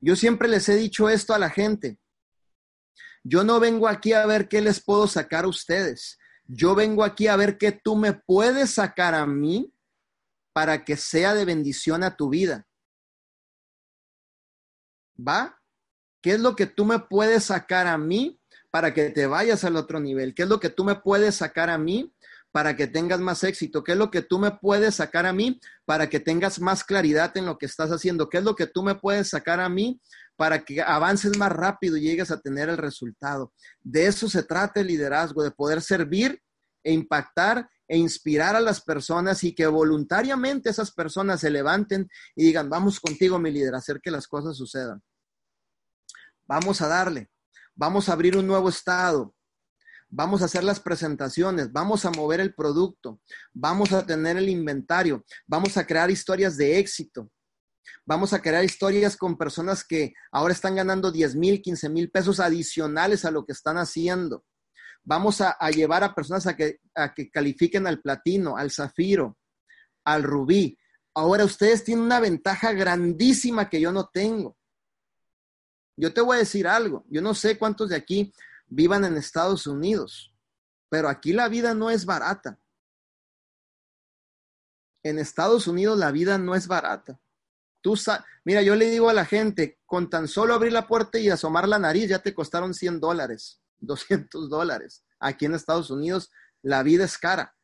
Yo siempre les he dicho esto a la gente. Yo no vengo aquí a ver qué les puedo sacar a ustedes. Yo vengo aquí a ver qué tú me puedes sacar a mí para que sea de bendición a tu vida. ¿Va? ¿Qué es lo que tú me puedes sacar a mí para que te vayas al otro nivel? ¿Qué es lo que tú me puedes sacar a mí para que tengas más éxito? ¿Qué es lo que tú me puedes sacar a mí para que tengas más claridad en lo que estás haciendo? ¿Qué es lo que tú me puedes sacar a mí para que avances más rápido y llegues a tener el resultado? De eso se trata el liderazgo, de poder servir e impactar e inspirar a las personas y que voluntariamente esas personas se levanten y digan, vamos contigo, mi líder, a hacer que las cosas sucedan. Vamos a darle vamos a abrir un nuevo estado, vamos a hacer las presentaciones, vamos a mover el producto, vamos a tener el inventario, vamos a crear historias de éxito. Vamos a crear historias con personas que ahora están ganando 10 mil, 15 mil pesos adicionales a lo que están haciendo. Vamos a, llevar a personas a que, a que califiquen al platino, al zafiro, al rubí. Ahora ustedes tienen una ventaja grandísima que yo no tengo. Yo te voy a decir algo, yo no sé cuántos de aquí vivan en Estados Unidos, pero aquí la vida no es barata. En Estados Unidos la vida no es barata. Tú mira, yo le digo a la gente, con tan solo abrir la puerta y asomar la nariz ya te costaron 100 dólares, 200 dólares. Aquí en Estados Unidos la vida es cara.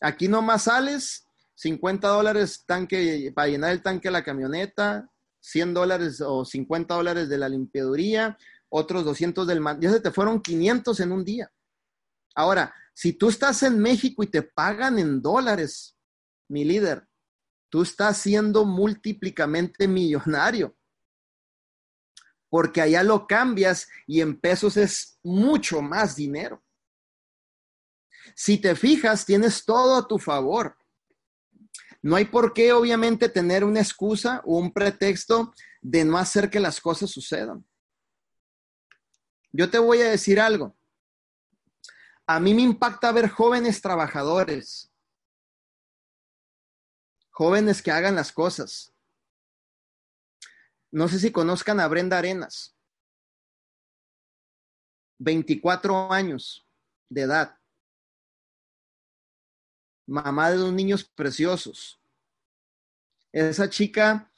Aquí nomás sales, 50 dólares tanque, para llenar el tanque de la camioneta, 100 dólares o 50 dólares de la limpiaduría, otros 200 del... Ya se te fueron 500 en un día. Ahora, si tú estás en México y te pagan en dólares, mi líder, tú estás siendo múltiplicamente millonario. Porque allá lo cambias y en pesos es mucho más dinero. Si te fijas, tienes todo a tu favor. No hay por qué, obviamente, tener una excusa o un pretexto de no hacer que las cosas sucedan. Yo te voy a decir algo. A mí me impacta ver jóvenes trabajadores, jóvenes que hagan las cosas. No sé si conozcan a Brenda Arenas, 24 años de edad mamá de dos niños preciosos. Esa chica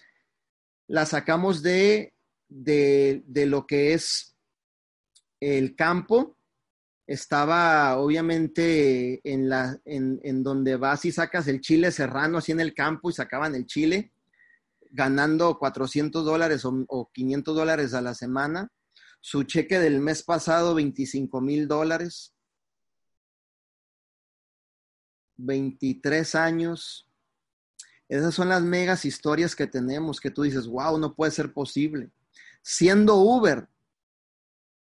la sacamos de, de, lo que es el campo. Estaba obviamente en, la, en, donde vas y sacas el chile serrano así en el campo y sacaban el chile, ganando 400 dólares o, o 500 dólares a la semana. Su cheque del mes pasado, 25 mil dólares 23 años, Esas son las megas historias que tenemos, que tú dices, wow, no puede ser posible. Siendo Uber,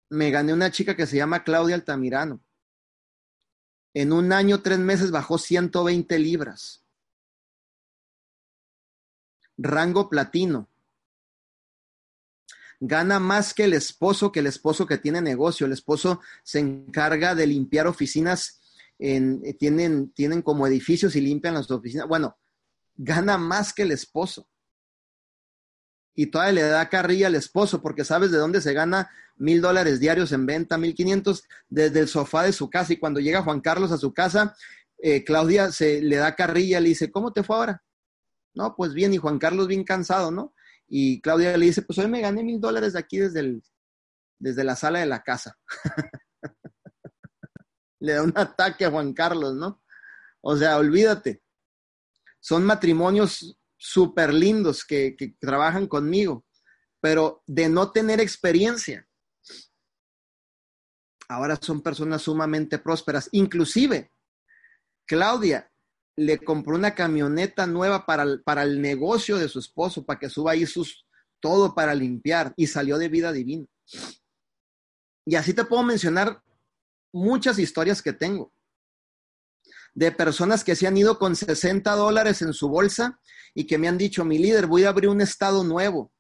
me gané una chica que se llama Claudia Altamirano. En un año, tres meses, bajó 120 libras. Rango platino. Gana más que el esposo, que el esposo que tiene negocio. El esposo se encarga de limpiar oficinas, en, eh, tienen, tienen como edificios y limpian las oficinas. Bueno, gana más que el esposo. Y todavía le da carrilla al esposo porque sabes de dónde se gana mil dólares diarios en venta, mil quinientos, desde el sofá de su casa. Y cuando llega Juan Carlos a su casa, eh, Claudia se le da carrilla, le dice, ¿cómo te fue ahora? No, pues bien, y Juan Carlos bien cansado, ¿no? Y Claudia le dice, pues hoy me gané mil dólares de aquí desde, el, desde la sala de la casa. le da un ataque a Juan Carlos, ¿no? O sea, olvídate. Son matrimonios súper lindos que, trabajan conmigo, pero de no tener experiencia, ahora son personas sumamente prósperas. Inclusive, Claudia le compró una camioneta nueva para el, para el negocio de su esposo, para que suba ahí sus, todo para limpiar y salió de vida divina. Y así te puedo mencionar muchas historias que tengo de personas que se han ido con 60 dólares en su bolsa y que me han dicho, mi líder, voy a abrir un estado nuevo.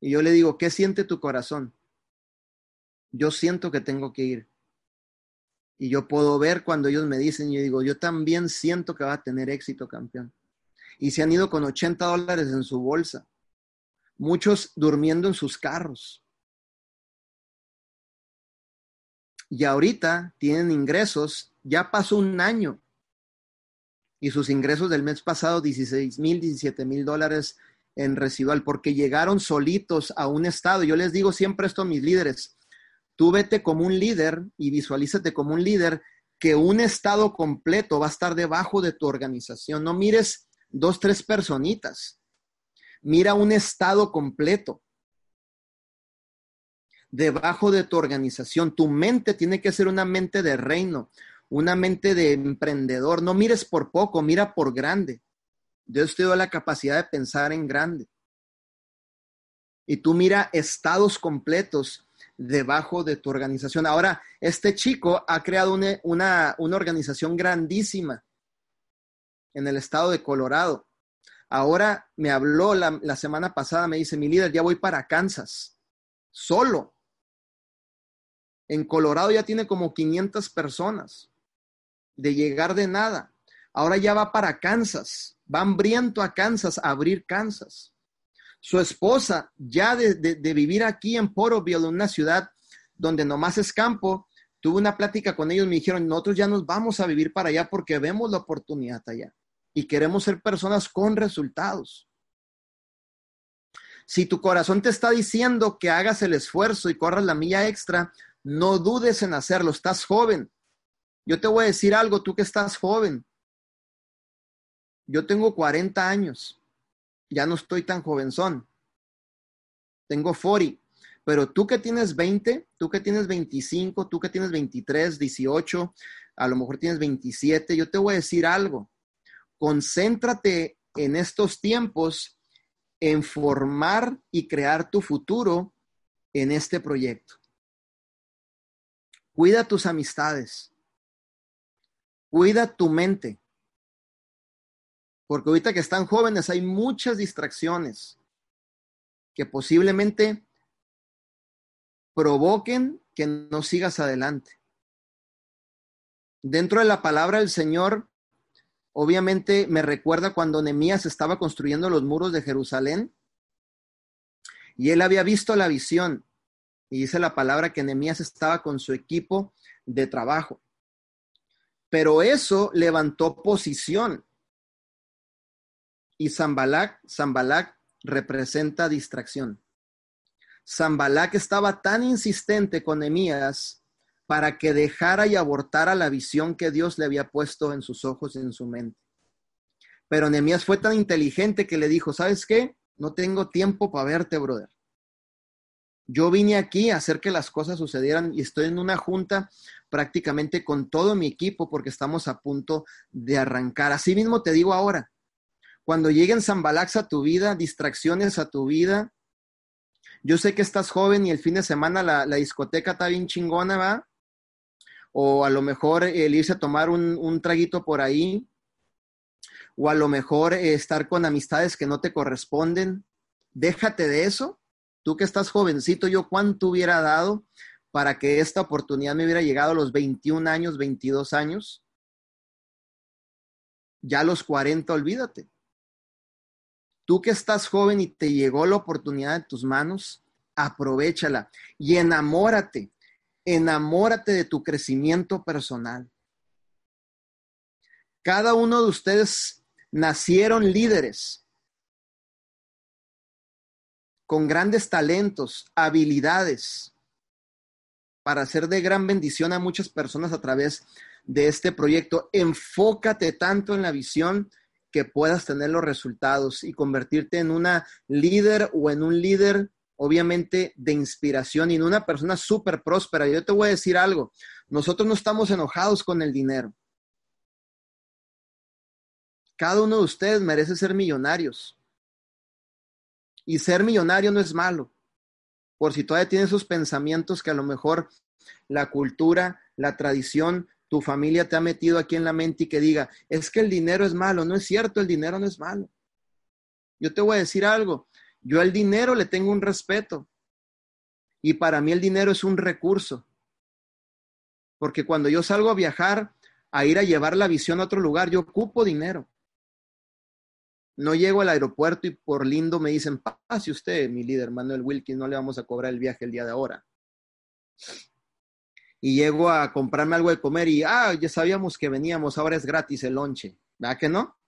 Y yo le digo, ¿qué siente tu corazón? yo siento que tengo que ir. Y yo puedo ver cuando ellos me dicen, yo digo, yo también siento que va a tener éxito, campeón. Y se han ido con 80 dólares en su bolsa. Muchos durmiendo en sus carros. Y ahorita tienen ingresos, ya pasó un año. Y sus ingresos del mes pasado, 16 mil, 17 mil dólares en residual, porque llegaron solitos a un estado. Yo les digo siempre esto a mis líderes, Tú vete como un líder y visualízate como un líder que un estado completo va a estar debajo de tu organización. No mires dos, tres personitas. Mira un estado completo debajo de tu organización. Tu mente tiene que ser una mente de reino, una mente de emprendedor. No mires por poco, mira por grande. Dios te dio la capacidad de pensar en grande. Y tú mira estados completos debajo de tu organización. Ahora, este chico ha creado una, organización grandísima en el estado de Colorado. Ahora me habló la, la, semana pasada, me dice, mi líder, ya voy para Kansas, solo. En Colorado ya tiene como 500 personas de llegar de nada. Ahora ya va para Kansas, va hambriento a Kansas, a abrir Kansas. Su esposa, ya de, vivir aquí en Poroville, una ciudad donde nomás es campo, tuve una plática con ellos, me dijeron, nosotros ya nos vamos a vivir para allá porque vemos la oportunidad allá y queremos ser personas con resultados. Si tu corazón te está diciendo que hagas el esfuerzo y corras la milla extra, no dudes en hacerlo, estás joven. Yo te voy a decir algo, tú que estás joven. Yo tengo 40 años ya no estoy tan jovenzón. Tengo 40. Pero tú que tienes 20, tú que tienes 25, tú que tienes 23, 18, a lo mejor tienes 27, yo te voy a decir algo. Concéntrate en estos tiempos en formar y crear tu futuro en este proyecto. Cuida tus amistades. Cuida tu mente. Porque ahorita que están jóvenes hay muchas distracciones que posiblemente provoquen que no sigas adelante. Dentro de la palabra del Señor, obviamente me recuerda cuando Nehemías estaba construyendo los muros de Jerusalén y él había visto la visión y dice la palabra que Nehemías estaba con su equipo de trabajo. Pero eso levantó posición y Zambalak, Zambalak representa distracción. Zambalak estaba tan insistente con Emías para que dejara y abortara la visión que Dios le había puesto en sus ojos y en su mente. Pero Nehemías fue tan inteligente que le dijo, ¿sabes qué? No tengo tiempo para verte, brother. Yo vine aquí a hacer que las cosas sucedieran y estoy en una junta prácticamente con todo mi equipo porque estamos a punto de arrancar. Así mismo te digo ahora, cuando lleguen Zambalax a tu vida, distracciones a tu vida, yo sé que estás joven y el fin de semana la, discoteca está bien chingona, ¿va? O a lo mejor el irse a tomar un, un traguito por ahí, o a lo mejor estar con amistades que no te corresponden. Déjate de eso. Tú que estás jovencito, yo cuánto hubiera dado para que esta oportunidad me hubiera llegado a los 21 años, 22 años. Ya a los 40, olvídate. Tú que estás joven y te llegó la oportunidad en tus manos, aprovechala y enamórate, enamórate de tu crecimiento personal. Cada uno de ustedes nacieron líderes con grandes talentos, habilidades, para ser de gran bendición a muchas personas a través de este proyecto. Enfócate tanto en la visión que puedas tener los resultados y convertirte en una líder o en un líder, obviamente, de inspiración y en una persona súper próspera. Yo te voy a decir algo, nosotros no estamos enojados con el dinero. Cada uno de ustedes merece ser millonarios. Y ser millonario no es malo. Por si todavía tienes esos pensamientos que a lo mejor la cultura, la tradición, tu familia te ha metido aquí en la mente y que diga, es que el dinero es malo. No es cierto, el dinero no es malo. Yo te voy a decir algo. Yo al dinero le tengo un respeto. Y para mí el dinero es un recurso. Porque cuando yo salgo a viajar, a ir a llevar la visión a otro lugar, yo ocupo dinero. No llego al aeropuerto y por lindo me dicen, pase usted, mi líder Manuel Wilkins, no le vamos a cobrar el viaje el día de ahora. Y llego a comprarme algo de comer y, ah, ya sabíamos que veníamos, ahora es gratis el lonche. ¿Verdad que no?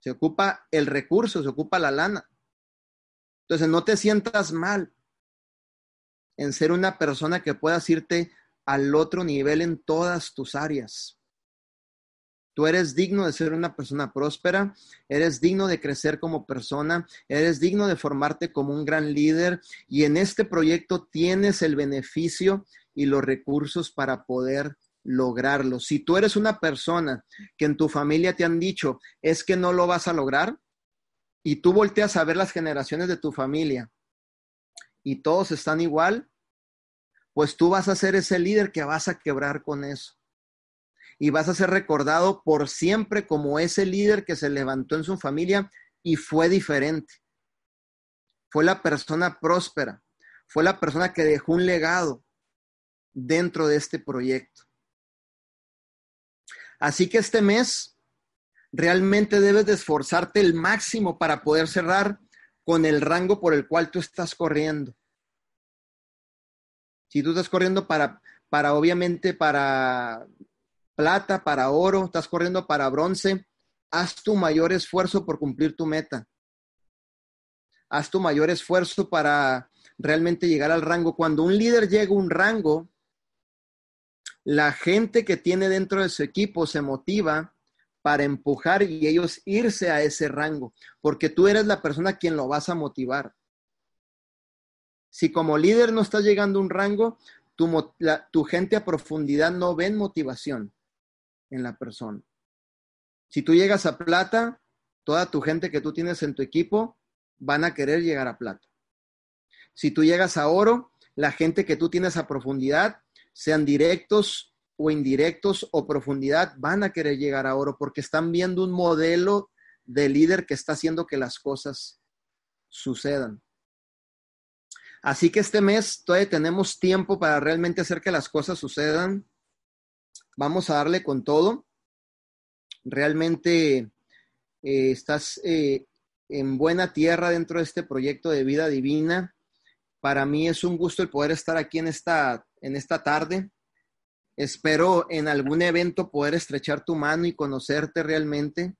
Se ocupa el recurso, se ocupa la lana. Entonces, no te sientas mal en ser una persona que puedas irte al otro nivel en todas tus áreas. Tú eres digno de ser una persona próspera, eres digno de crecer como persona, eres digno de formarte como un gran líder y en este proyecto tienes el beneficio y los recursos para poder lograrlo. Si tú eres una persona que en tu familia te han dicho es que no lo vas a lograr y tú volteas a ver las generaciones de tu familia y todos están igual, pues tú vas a ser ese líder que vas a quebrar con eso y vas a ser recordado por siempre como ese líder que se levantó en su familia y fue diferente. Fue la persona próspera, fue la persona que dejó un legado dentro de este proyecto. Así que este mes realmente debes de esforzarte el máximo para poder cerrar con el rango por el cual tú estás corriendo. Si tú estás corriendo para, para obviamente, para plata, para oro, estás corriendo para bronce, haz tu mayor esfuerzo por cumplir tu meta. Haz tu mayor esfuerzo para realmente llegar al rango. Cuando un líder llega a un rango, la gente que tiene dentro de su equipo se motiva para empujar y ellos irse a ese rango, porque tú eres la persona quien lo vas a motivar. Si como líder no estás llegando a un rango, tu, tu gente a profundidad no ven motivación en la persona. Si tú llegas a plata, toda tu gente que tú tienes en tu equipo van a querer llegar a plata. Si tú llegas a oro, la gente que tú tienes a profundidad, sean directos o indirectos o profundidad, van a querer llegar a oro porque están viendo un modelo de líder que está haciendo que las cosas sucedan. Así que este mes todavía tenemos tiempo para realmente hacer que las cosas sucedan. Vamos a darle con todo. Realmente eh, estás eh, en buena tierra dentro de este proyecto de vida divina. Para mí es un gusto el poder estar aquí en esta, en esta tarde. Espero en algún evento poder estrechar tu mano y conocerte realmente.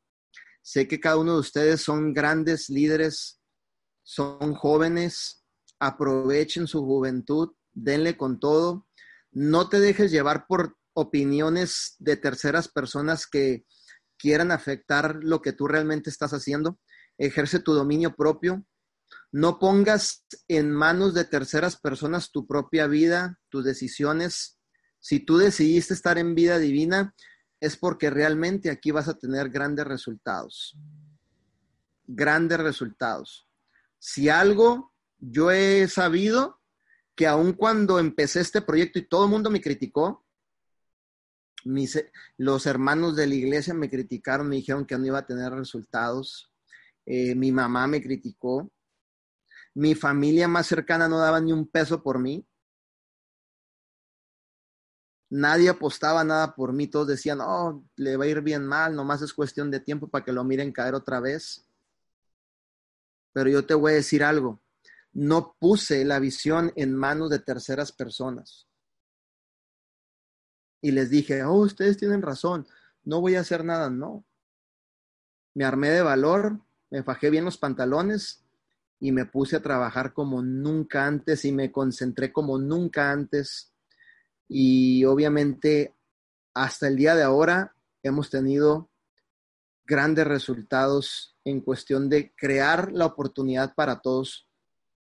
Sé que cada uno de ustedes son grandes líderes, son jóvenes. Aprovechen su juventud, denle con todo. No te dejes llevar por opiniones de terceras personas que quieran afectar lo que tú realmente estás haciendo. Ejerce tu dominio propio. No pongas en manos de terceras personas tu propia vida, tus decisiones. Si tú decidiste estar en vida divina, es porque realmente aquí vas a tener grandes resultados. Grandes resultados. Si algo yo he sabido que aun cuando empecé este proyecto y todo el mundo me criticó, los hermanos de la iglesia me criticaron, me dijeron que no iba a tener resultados. Eh, mi mamá me criticó, mi familia más cercana no daba ni un peso por mí. Nadie apostaba nada por mí, todos decían, oh, le va a ir bien mal, nomás es cuestión de tiempo para que lo miren caer otra vez. Pero yo te voy a decir algo, no puse la visión en manos de terceras personas. Y les dije, oh, ustedes tienen razón, no voy a hacer nada, no. Me armé de valor, me fajé bien los pantalones y me puse a trabajar como nunca antes y me concentré como nunca antes. Y obviamente hasta el día de ahora hemos tenido grandes resultados en cuestión de crear la oportunidad para todos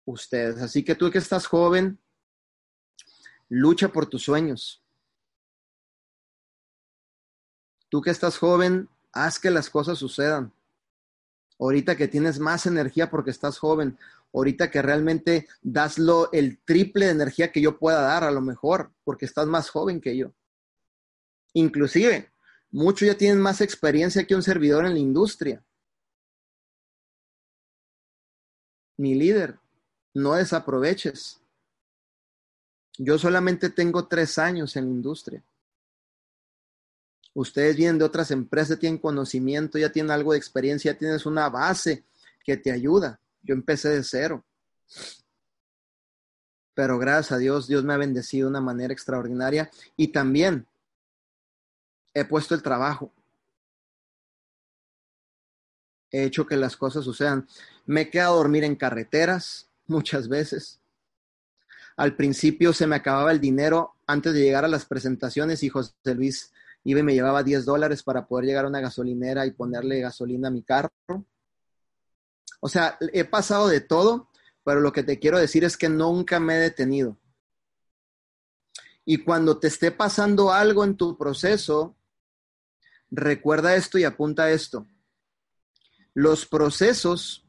ustedes. Así que tú que estás joven, lucha por tus sueños. Tú que estás joven, haz que las cosas sucedan ahorita que tienes más energía porque estás joven, ahorita que realmente das lo, el triple de energía que yo pueda dar a lo mejor, porque estás más joven que yo. Inclusive, muchos ya tienen más experiencia que un servidor en la industria. Mi líder, no desaproveches. Yo solamente tengo tres años en la industria. Ustedes vienen de otras empresas, tienen conocimiento, ya tienen algo de experiencia, ya tienes una base que te ayuda. Yo empecé de cero. Pero gracias a Dios, Dios me ha bendecido de una manera extraordinaria y también he puesto el trabajo. He hecho que las cosas sucedan. Me he quedado a dormir en carreteras muchas veces. Al principio se me acababa el dinero antes de llegar a las presentaciones y José Luis iba y me llevaba 10 dólares para poder llegar a una gasolinera y ponerle gasolina a mi carro. O sea, he pasado de todo, pero lo que te quiero decir es que nunca me he detenido. Y cuando te esté pasando algo en tu proceso, recuerda esto y apunta esto. Los procesos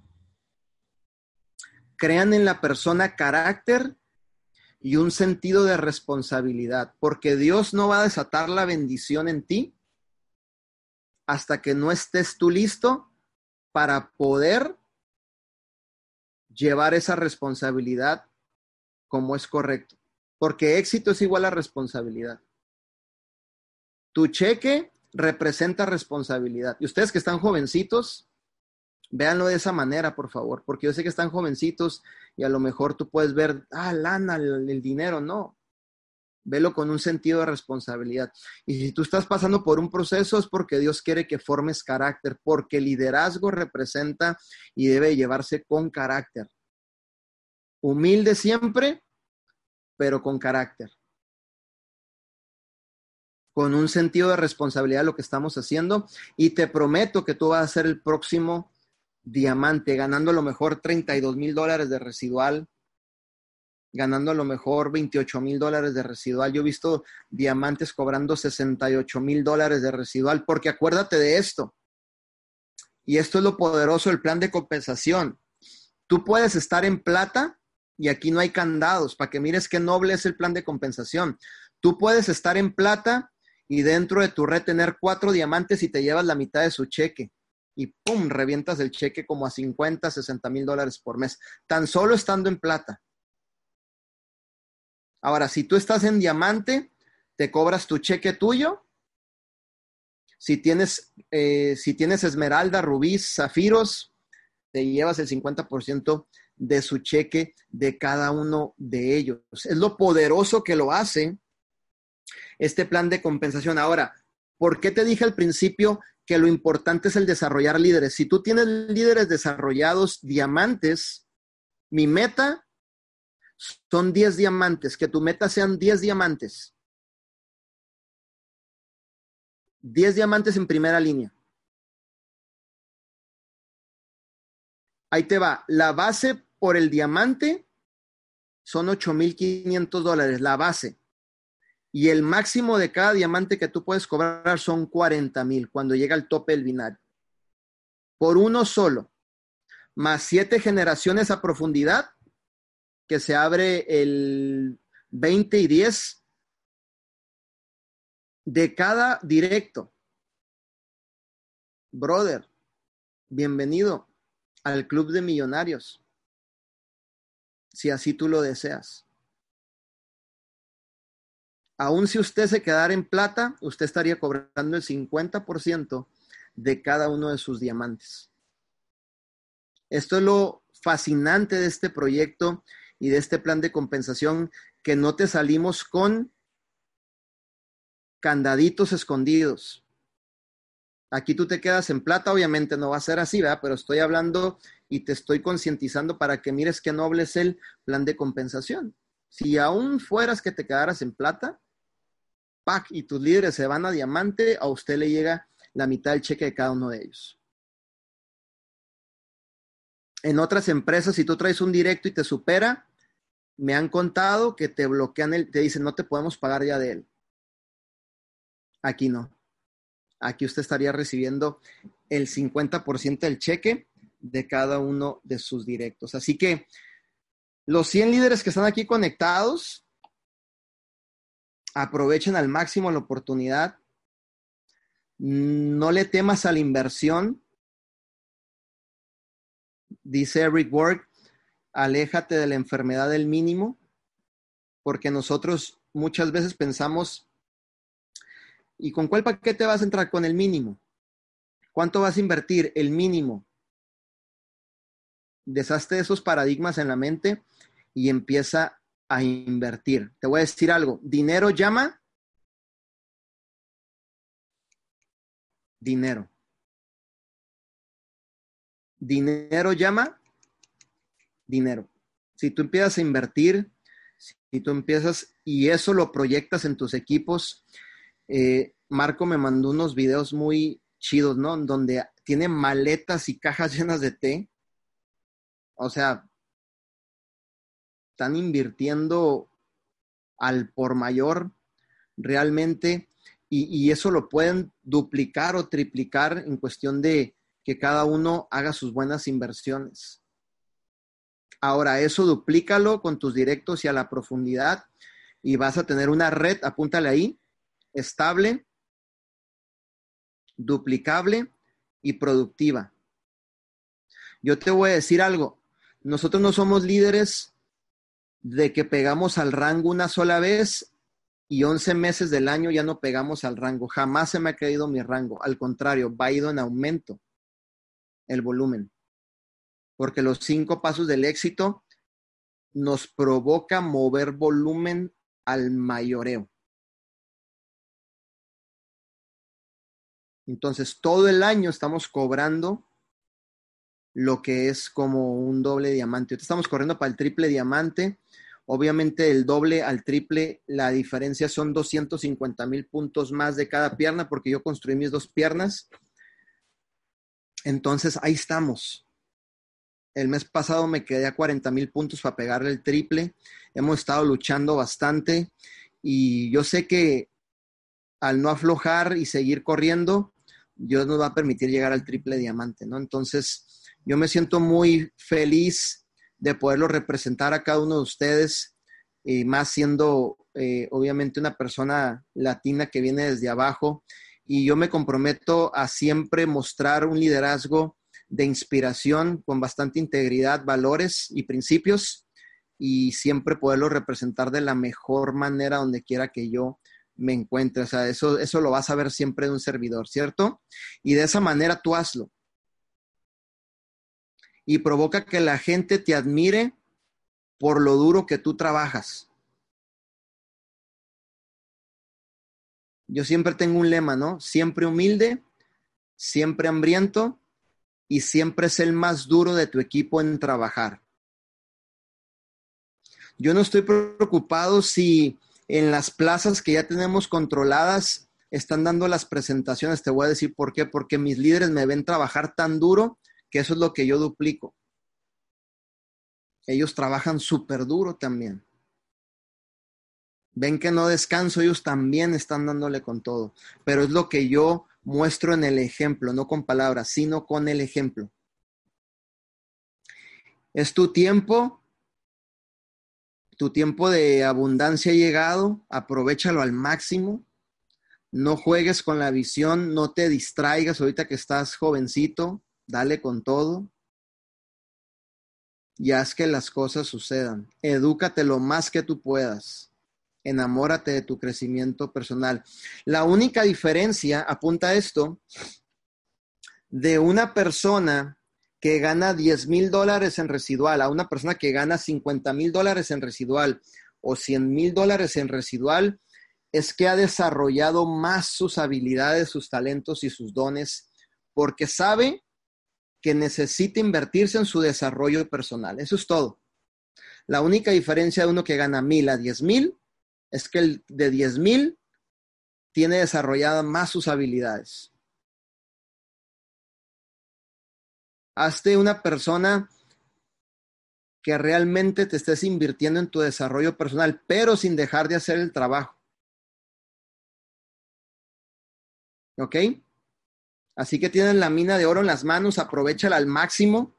crean en la persona carácter y un sentido de responsabilidad, porque Dios no va a desatar la bendición en ti hasta que no estés tú listo para poder llevar esa responsabilidad como es correcto, porque éxito es igual a responsabilidad. Tu cheque representa responsabilidad. Y ustedes que están jovencitos, Véanlo de esa manera, por favor, porque yo sé que están jovencitos y a lo mejor tú puedes ver, ah, lana, el, dinero, no. Velo con un sentido de responsabilidad. Y si tú estás pasando por un proceso es porque Dios quiere que formes carácter, porque liderazgo representa y debe llevarse con carácter. Humilde siempre, pero con carácter. Con un sentido de responsabilidad lo que estamos haciendo. Y te prometo que tú vas a ser el próximo diamante, ganando a lo mejor 32 mil dólares de residual, ganando a lo mejor 28 mil dólares de residual. Yo he visto diamantes cobrando 68 mil dólares de residual, porque acuérdate de esto. Y esto es lo poderoso del plan de compensación. Tú puedes estar en plata y aquí no hay candados, para que mires qué noble es el plan de compensación. Tú puedes estar en plata y dentro de tu red tener cuatro diamantes y te llevas la mitad de su cheque y ¡pum! revientas el cheque como a 50, 60 mil dólares por mes, tan solo estando en plata. Ahora, si tú estás en diamante, te cobras tu cheque tuyo. Si tienes, eh, si tienes esmeralda, rubí, zafiros, te llevas el 50% de su cheque de cada uno de ellos. Es lo poderoso que lo hace este plan de compensación. Ahora, ¿por qué te dije al principio que lo importante es el desarrollar líderes. Si tú tienes líderes desarrollados, diamantes, mi meta son 10 diamantes, que tu meta sean 10 diamantes. 10 diamantes en primera línea. Ahí te va. La base por el diamante son 8.500 dólares, la base. Y el máximo de cada diamante que tú puedes cobrar son 40.000 cuando llega al tope del binario. Por uno solo, más siete generaciones a profundidad, que se abre el 20 y 10 de cada directo. Brother, bienvenido al Club de Millonarios, si así tú lo deseas. Aún si usted se quedara en plata, usted estaría cobrando el 50% de cada uno de sus diamantes. Esto es lo fascinante de este proyecto y de este plan de compensación, que no te salimos con candaditos escondidos. Aquí tú te quedas en plata, obviamente no va a ser así, ¿verdad? Pero estoy hablando y te estoy concientizando para que mires qué noble es el plan de compensación. Si aún fueras que te quedaras en plata, pack y tus líderes se van a diamante, a usted le llega la mitad del cheque de cada uno de ellos. En otras empresas, si tú traes un directo y te supera, me han contado que te bloquean el, te dicen, no te podemos pagar ya de él. Aquí no aquí usted estaría recibiendo el 50% del cheque de cada uno de sus directos. Así que los 100 líderes que están aquí conectados, aprovechen al máximo la oportunidad. No le temas a la inversión. Dice Eric Ward, aléjate de la enfermedad del mínimo, porque nosotros muchas veces pensamos ¿Y con cuál paquete vas a entrar? Con el mínimo. ¿Cuánto vas a invertir? El mínimo. Deshazte esos paradigmas en la mente y empieza a invertir. Te voy a decir algo. Dinero llama. Dinero. Dinero llama. Dinero. Si tú empiezas a invertir, si tú empiezas y eso lo proyectas en tus equipos, eh, Marco me mandó unos videos muy chidos, ¿no? Donde tiene maletas y cajas llenas de té. O sea, están invirtiendo al por mayor realmente y, eso lo pueden duplicar o triplicar en cuestión de que cada uno haga sus buenas inversiones. Ahora, eso duplícalo con tus directos y a la profundidad y vas a tener una red, apúntale ahí, estable, duplicable y productiva. Yo te voy a decir algo, nosotros no somos líderes de que pegamos al rango una sola vez y 11 meses del año ya no pegamos al rango. Jamás se me ha caído mi rango. Al contrario, va ido en aumento el volumen. Porque los cinco pasos del éxito nos provoca mover volumen al mayoreo. Entonces, todo el año estamos cobrando lo que es como un doble diamante. estamos corriendo para el triple diamante. Obviamente, el doble al triple, la diferencia son 250 mil puntos más de cada pierna, porque yo construí mis dos piernas. Entonces, ahí estamos. El mes pasado me quedé a 40 mil puntos para pegarle el triple. Hemos estado luchando bastante y yo sé que al no aflojar y seguir corriendo, Dios nos va a permitir llegar al triple diamante, ¿no? Entonces, yo me siento muy feliz de poderlo representar a cada uno de ustedes, y más siendo eh, obviamente una persona latina que viene desde abajo. Y yo me comprometo a siempre mostrar un liderazgo de inspiración con bastante integridad, valores y principios y siempre poderlo representar de la mejor manera donde quiera que yo me encuentre. O sea, eso, eso lo vas a ver siempre de un servidor, ¿cierto? Y de esa manera tú hazlo. Y provoca que la gente te admire por lo duro que tú trabajas. Yo siempre tengo un lema, ¿no? Siempre humilde, siempre hambriento y siempre es el más duro de tu equipo en trabajar. Yo no estoy preocupado si en las plazas que ya tenemos controladas están dando las presentaciones. Te voy a decir por qué. Porque mis líderes me ven trabajar tan duro que eso es lo que yo duplico. Ellos trabajan súper duro también. Ven que no descanso, ellos también están dándole con todo. Pero es lo que yo muestro en el ejemplo, no con palabras, sino con el ejemplo. Es tu tiempo, tu tiempo de abundancia ha llegado, aprovechalo al máximo. No juegues con la visión, no te distraigas ahorita que estás jovencito, dale con todo y haz que las cosas sucedan. Edúcate lo más que tú puedas. Enamórate de tu crecimiento personal. La única diferencia, apunta esto, de una persona que gana 10 mil dólares en residual a una persona que gana 50 mil dólares en residual o 100 mil dólares en residual, es que ha desarrollado más sus habilidades, sus talentos y sus dones, porque sabe que necesita invertirse en su desarrollo personal. Eso es todo. La única diferencia de uno que gana mil a diez mil es que el de diez mil tiene desarrolladas más sus habilidades. Hazte una persona que realmente te estés invirtiendo en tu desarrollo personal, pero sin dejar de hacer el trabajo. ¿Ok? Así que tienes la mina de oro en las manos, aprovechala al máximo.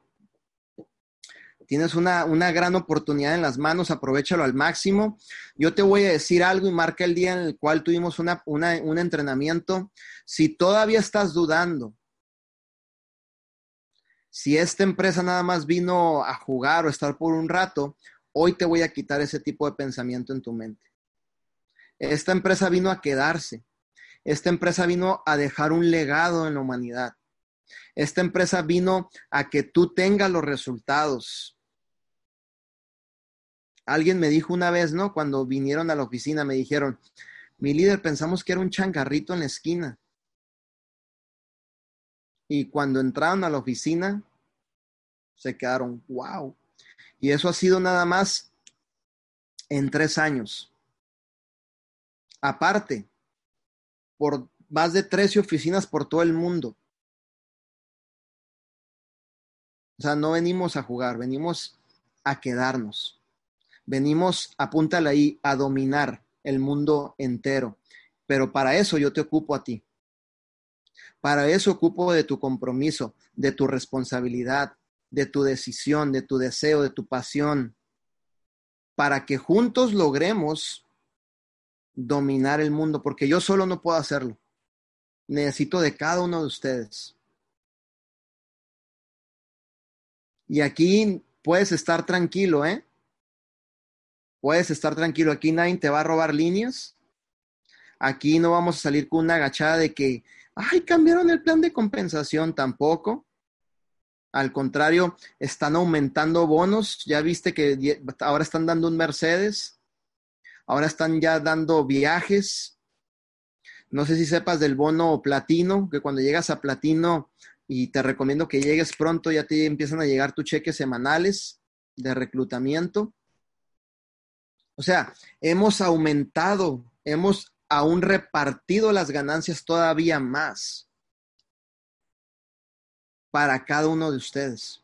Tienes una, gran oportunidad en las manos, aprovechalo al máximo. Yo te voy a decir algo y marca el día en el cual tuvimos un entrenamiento. Si todavía estás dudando, si esta empresa nada más vino a jugar o estar por un rato, hoy te voy a quitar ese tipo de pensamiento en tu mente. Esta empresa vino a quedarse. Esta empresa vino a dejar un legado en la humanidad. Esta empresa vino a que tú tengas los resultados. Alguien me dijo una vez, ¿no? Cuando vinieron a la oficina, me dijeron, mi líder, pensamos que era un changarrito en la esquina. Y cuando entraron a la oficina, se quedaron, wow. Y eso ha sido nada más en tres años. Aparte, por más de 13 oficinas por todo el mundo. O sea, no venimos a jugar, venimos a quedarnos. Venimos, apúntale ahí, a dominar el mundo entero. Pero para eso yo te ocupo a ti. Para eso ocupo de tu compromiso, de tu responsabilidad, de tu decisión, de tu deseo, de tu pasión, para que juntos logremos dominar el mundo, porque yo solo no puedo hacerlo. Necesito de cada uno de ustedes. Y aquí puedes estar tranquilo, ¿eh? Puedes estar tranquilo. Aquí nadie te va a robar líneas. Aquí no vamos a salir con una agachada de que, ay, cambiaron el plan de compensación tampoco. Al contrario, están aumentando bonos. Ya viste que ahora están dando un Mercedes. Ahora están ya dando viajes. No sé si sepas del bono platino, que cuando llegas a platino y te recomiendo que llegues pronto, ya te empiezan a llegar tus cheques semanales de reclutamiento. O sea, hemos aumentado, hemos aún repartido las ganancias todavía más para cada uno de ustedes.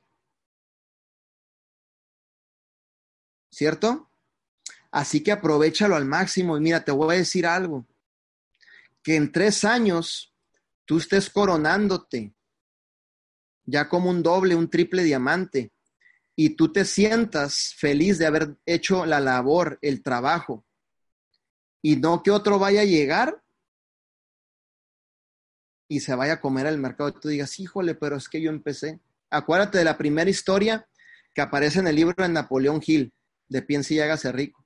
¿Cierto? Así que aprovechalo al máximo y mira, te voy a decir algo, que en tres años tú estés coronándote ya como un doble, un triple diamante, y tú te sientas feliz de haber hecho la labor, el trabajo, y no que otro vaya a llegar y se vaya a comer al mercado y tú digas, híjole, pero es que yo empecé. Acuérdate de la primera historia que aparece en el libro de Napoleón Hill, de Piense y hágase rico.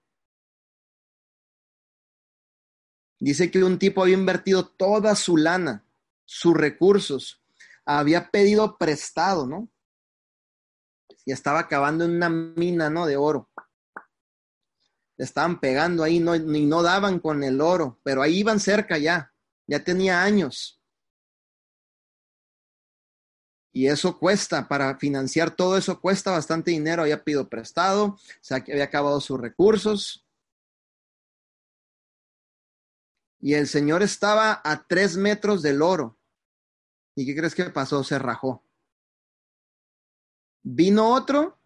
Dice que un tipo había invertido toda su lana, sus recursos, había pedido prestado, ¿no? Y estaba acabando en una mina, ¿no? De oro. Le estaban pegando ahí, no, ni no daban con el oro, pero ahí iban cerca ya, ya tenía años. Y eso cuesta, para financiar todo eso cuesta bastante dinero, había pedido prestado, se había acabado sus recursos, Y el señor estaba a tres metros del oro. ¿Y qué crees que pasó? Se rajó. Vino otro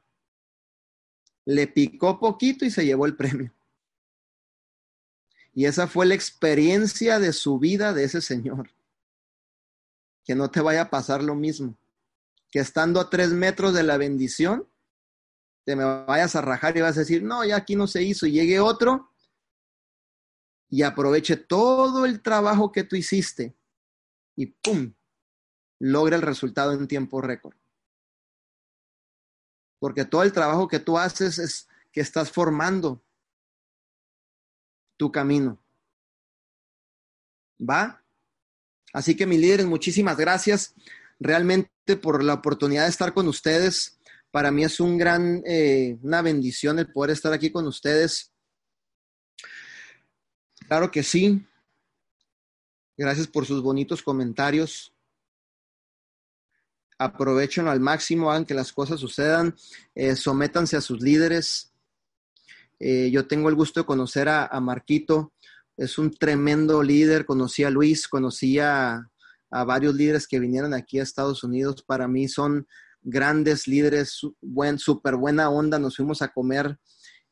le picó poquito y se llevó el premio. Y esa fue la experiencia de su vida de ese señor. Que no te vaya a pasar lo mismo. Que estando a tres metros de la bendición, te me vayas a rajar y vas a decir, no, ya aquí no se hizo. Y llegue otro y aproveche todo el trabajo que tú hiciste y ¡pum! logra el resultado en tiempo récord. Porque todo el trabajo que tú haces es que estás formando tu camino. ¿Va? Así que mis líderes, muchísimas gracias realmente por la oportunidad de estar con ustedes. Para mí es un gran, eh, una bendición el poder estar aquí con ustedes. Claro que sí. Gracias por sus bonitos comentarios. Aprovechenlo al máximo, hagan que las cosas sucedan, eh, sométanse a sus líderes. Eh, yo tengo el gusto de conocer a, Marquito, es un tremendo líder. Conocí a Luis, conocí a, varios líderes que vinieron aquí a Estados Unidos. Para mí son grandes líderes, buen, súper buena onda. Nos fuimos a comer,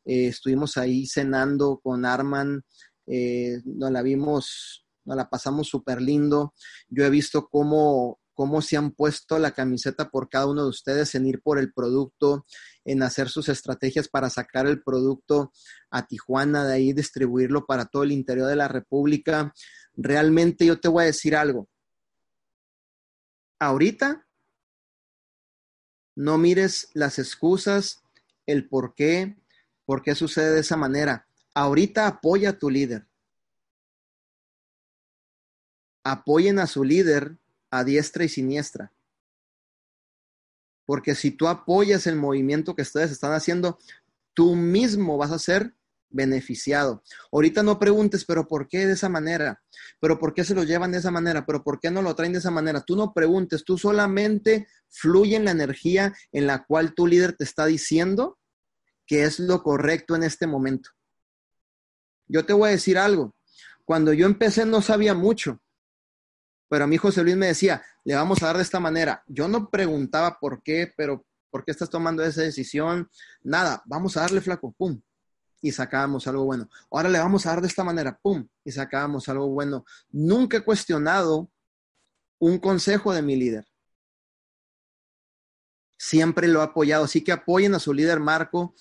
eh, estuvimos ahí cenando con Arman, eh, nos la vimos, nos la pasamos súper lindo. Yo he visto cómo, cómo se han puesto la camiseta por cada uno de ustedes en ir por el producto, en hacer sus estrategias para sacar el producto a Tijuana, de ahí distribuirlo para todo el interior de la República. Realmente yo te voy a decir algo. Ahorita, no mires las excusas, el por qué, por qué sucede de esa manera. Ahorita apoya a tu líder. Apoyen a su líder a diestra y siniestra. Porque si tú apoyas el movimiento que ustedes están haciendo, tú mismo vas a ser beneficiado. Ahorita no preguntes, pero ¿por qué de esa manera? ¿Pero por qué se lo llevan de esa manera? ¿Pero por qué no lo traen de esa manera? Tú no preguntes, tú solamente fluye en la energía en la cual tu líder te está diciendo que es lo correcto en este momento. Yo te voy a decir algo. Cuando yo empecé no sabía mucho, pero a mi José Luis me decía, le vamos a dar de esta manera. Yo no preguntaba por qué, pero ¿por qué estás tomando esa decisión? Nada, vamos a darle flaco, pum, y sacábamos algo bueno. Ahora le vamos a dar de esta manera, pum, y sacábamos algo bueno. Nunca he cuestionado un consejo de mi líder. Siempre lo he apoyado, así que apoyen a su líder Marco,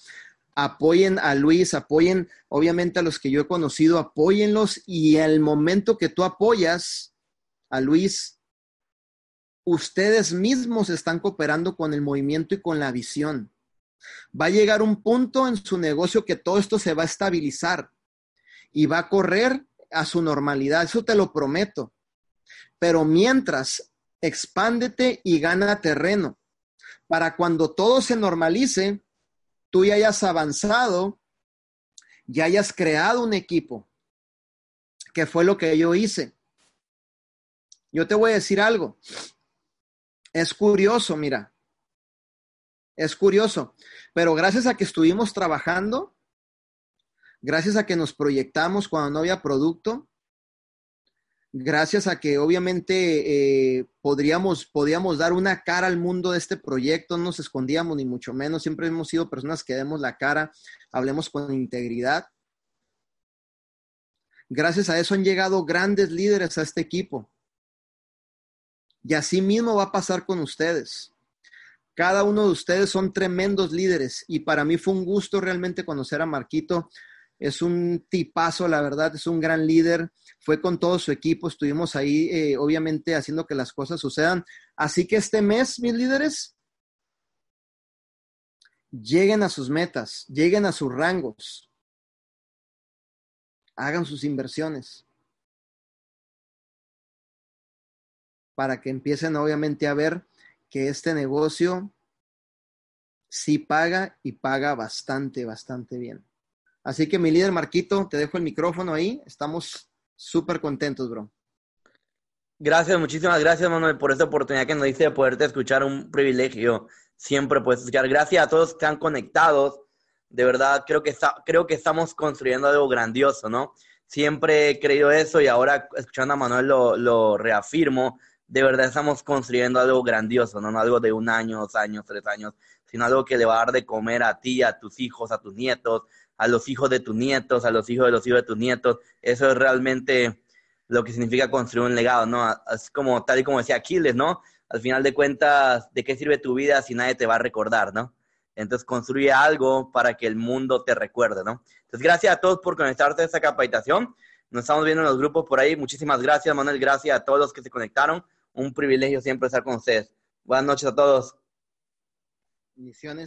apoyen a Luis, apoyen obviamente a los que yo he conocido, apóyenlos y al momento que tú apoyas a Luis, ustedes mismos están cooperando con el movimiento y con la visión. Va a llegar un punto en su negocio que todo esto se va a estabilizar y va a correr a su normalidad, eso te lo prometo. Pero mientras, expándete y gana terreno para cuando todo se normalice, tú ya hayas avanzado, ya hayas creado un equipo, que fue lo que yo hice. Yo te voy a decir algo. Es curioso, mira. Es curioso. Pero gracias a que estuvimos trabajando, gracias a que nos proyectamos cuando no había producto, gracias a que obviamente eh, podríamos, podíamos dar una cara al mundo de este proyecto, no nos escondíamos ni mucho menos, siempre hemos sido personas que demos la cara, hablemos con integridad. Gracias a eso han llegado grandes líderes a este equipo. Y así mismo va a pasar con ustedes. Cada uno de ustedes son tremendos líderes y para mí fue un gusto realmente conocer a Marquito es un tipazo, la verdad, es un gran líder, fue con todo su equipo, estuvimos ahí eh, obviamente haciendo que las cosas sucedan. Así que este mes, mis líderes, lleguen a sus metas, lleguen a sus rangos, hagan sus inversiones para que empiecen obviamente a ver que este negocio sí paga y paga bastante, bastante bien. Así que mi líder Marquito, te dejo el micrófono ahí. Estamos súper contentos, bro. Gracias, muchísimas gracias, Manuel, por esta oportunidad que nos dice de poderte escuchar. Un privilegio siempre puedes escuchar. Gracias a todos que están conectados. De verdad, creo que, creo que estamos construyendo algo grandioso, ¿no? Siempre he creído eso y ahora escuchando a Manuel lo, lo reafirmo. De verdad estamos construyendo algo grandioso, ¿no? no algo de un año, dos años, tres años, sino algo que le va a dar de comer a ti, a tus hijos, a tus nietos, a los hijos de tus nietos, a los hijos de los hijos de tus nietos. Eso es realmente lo que significa construir un legado, ¿no? Es como tal y como decía Aquiles, ¿no? Al final de cuentas, ¿de qué sirve tu vida si nadie te va a recordar, ¿no? Entonces construye algo para que el mundo te recuerde, ¿no? Entonces, gracias a todos por conectarte a esta capacitación. Nos estamos viendo en los grupos por ahí. Muchísimas gracias, Manuel. Gracias a todos los que se conectaron. Un privilegio siempre estar con ustedes. Buenas noches a todos. Misiones.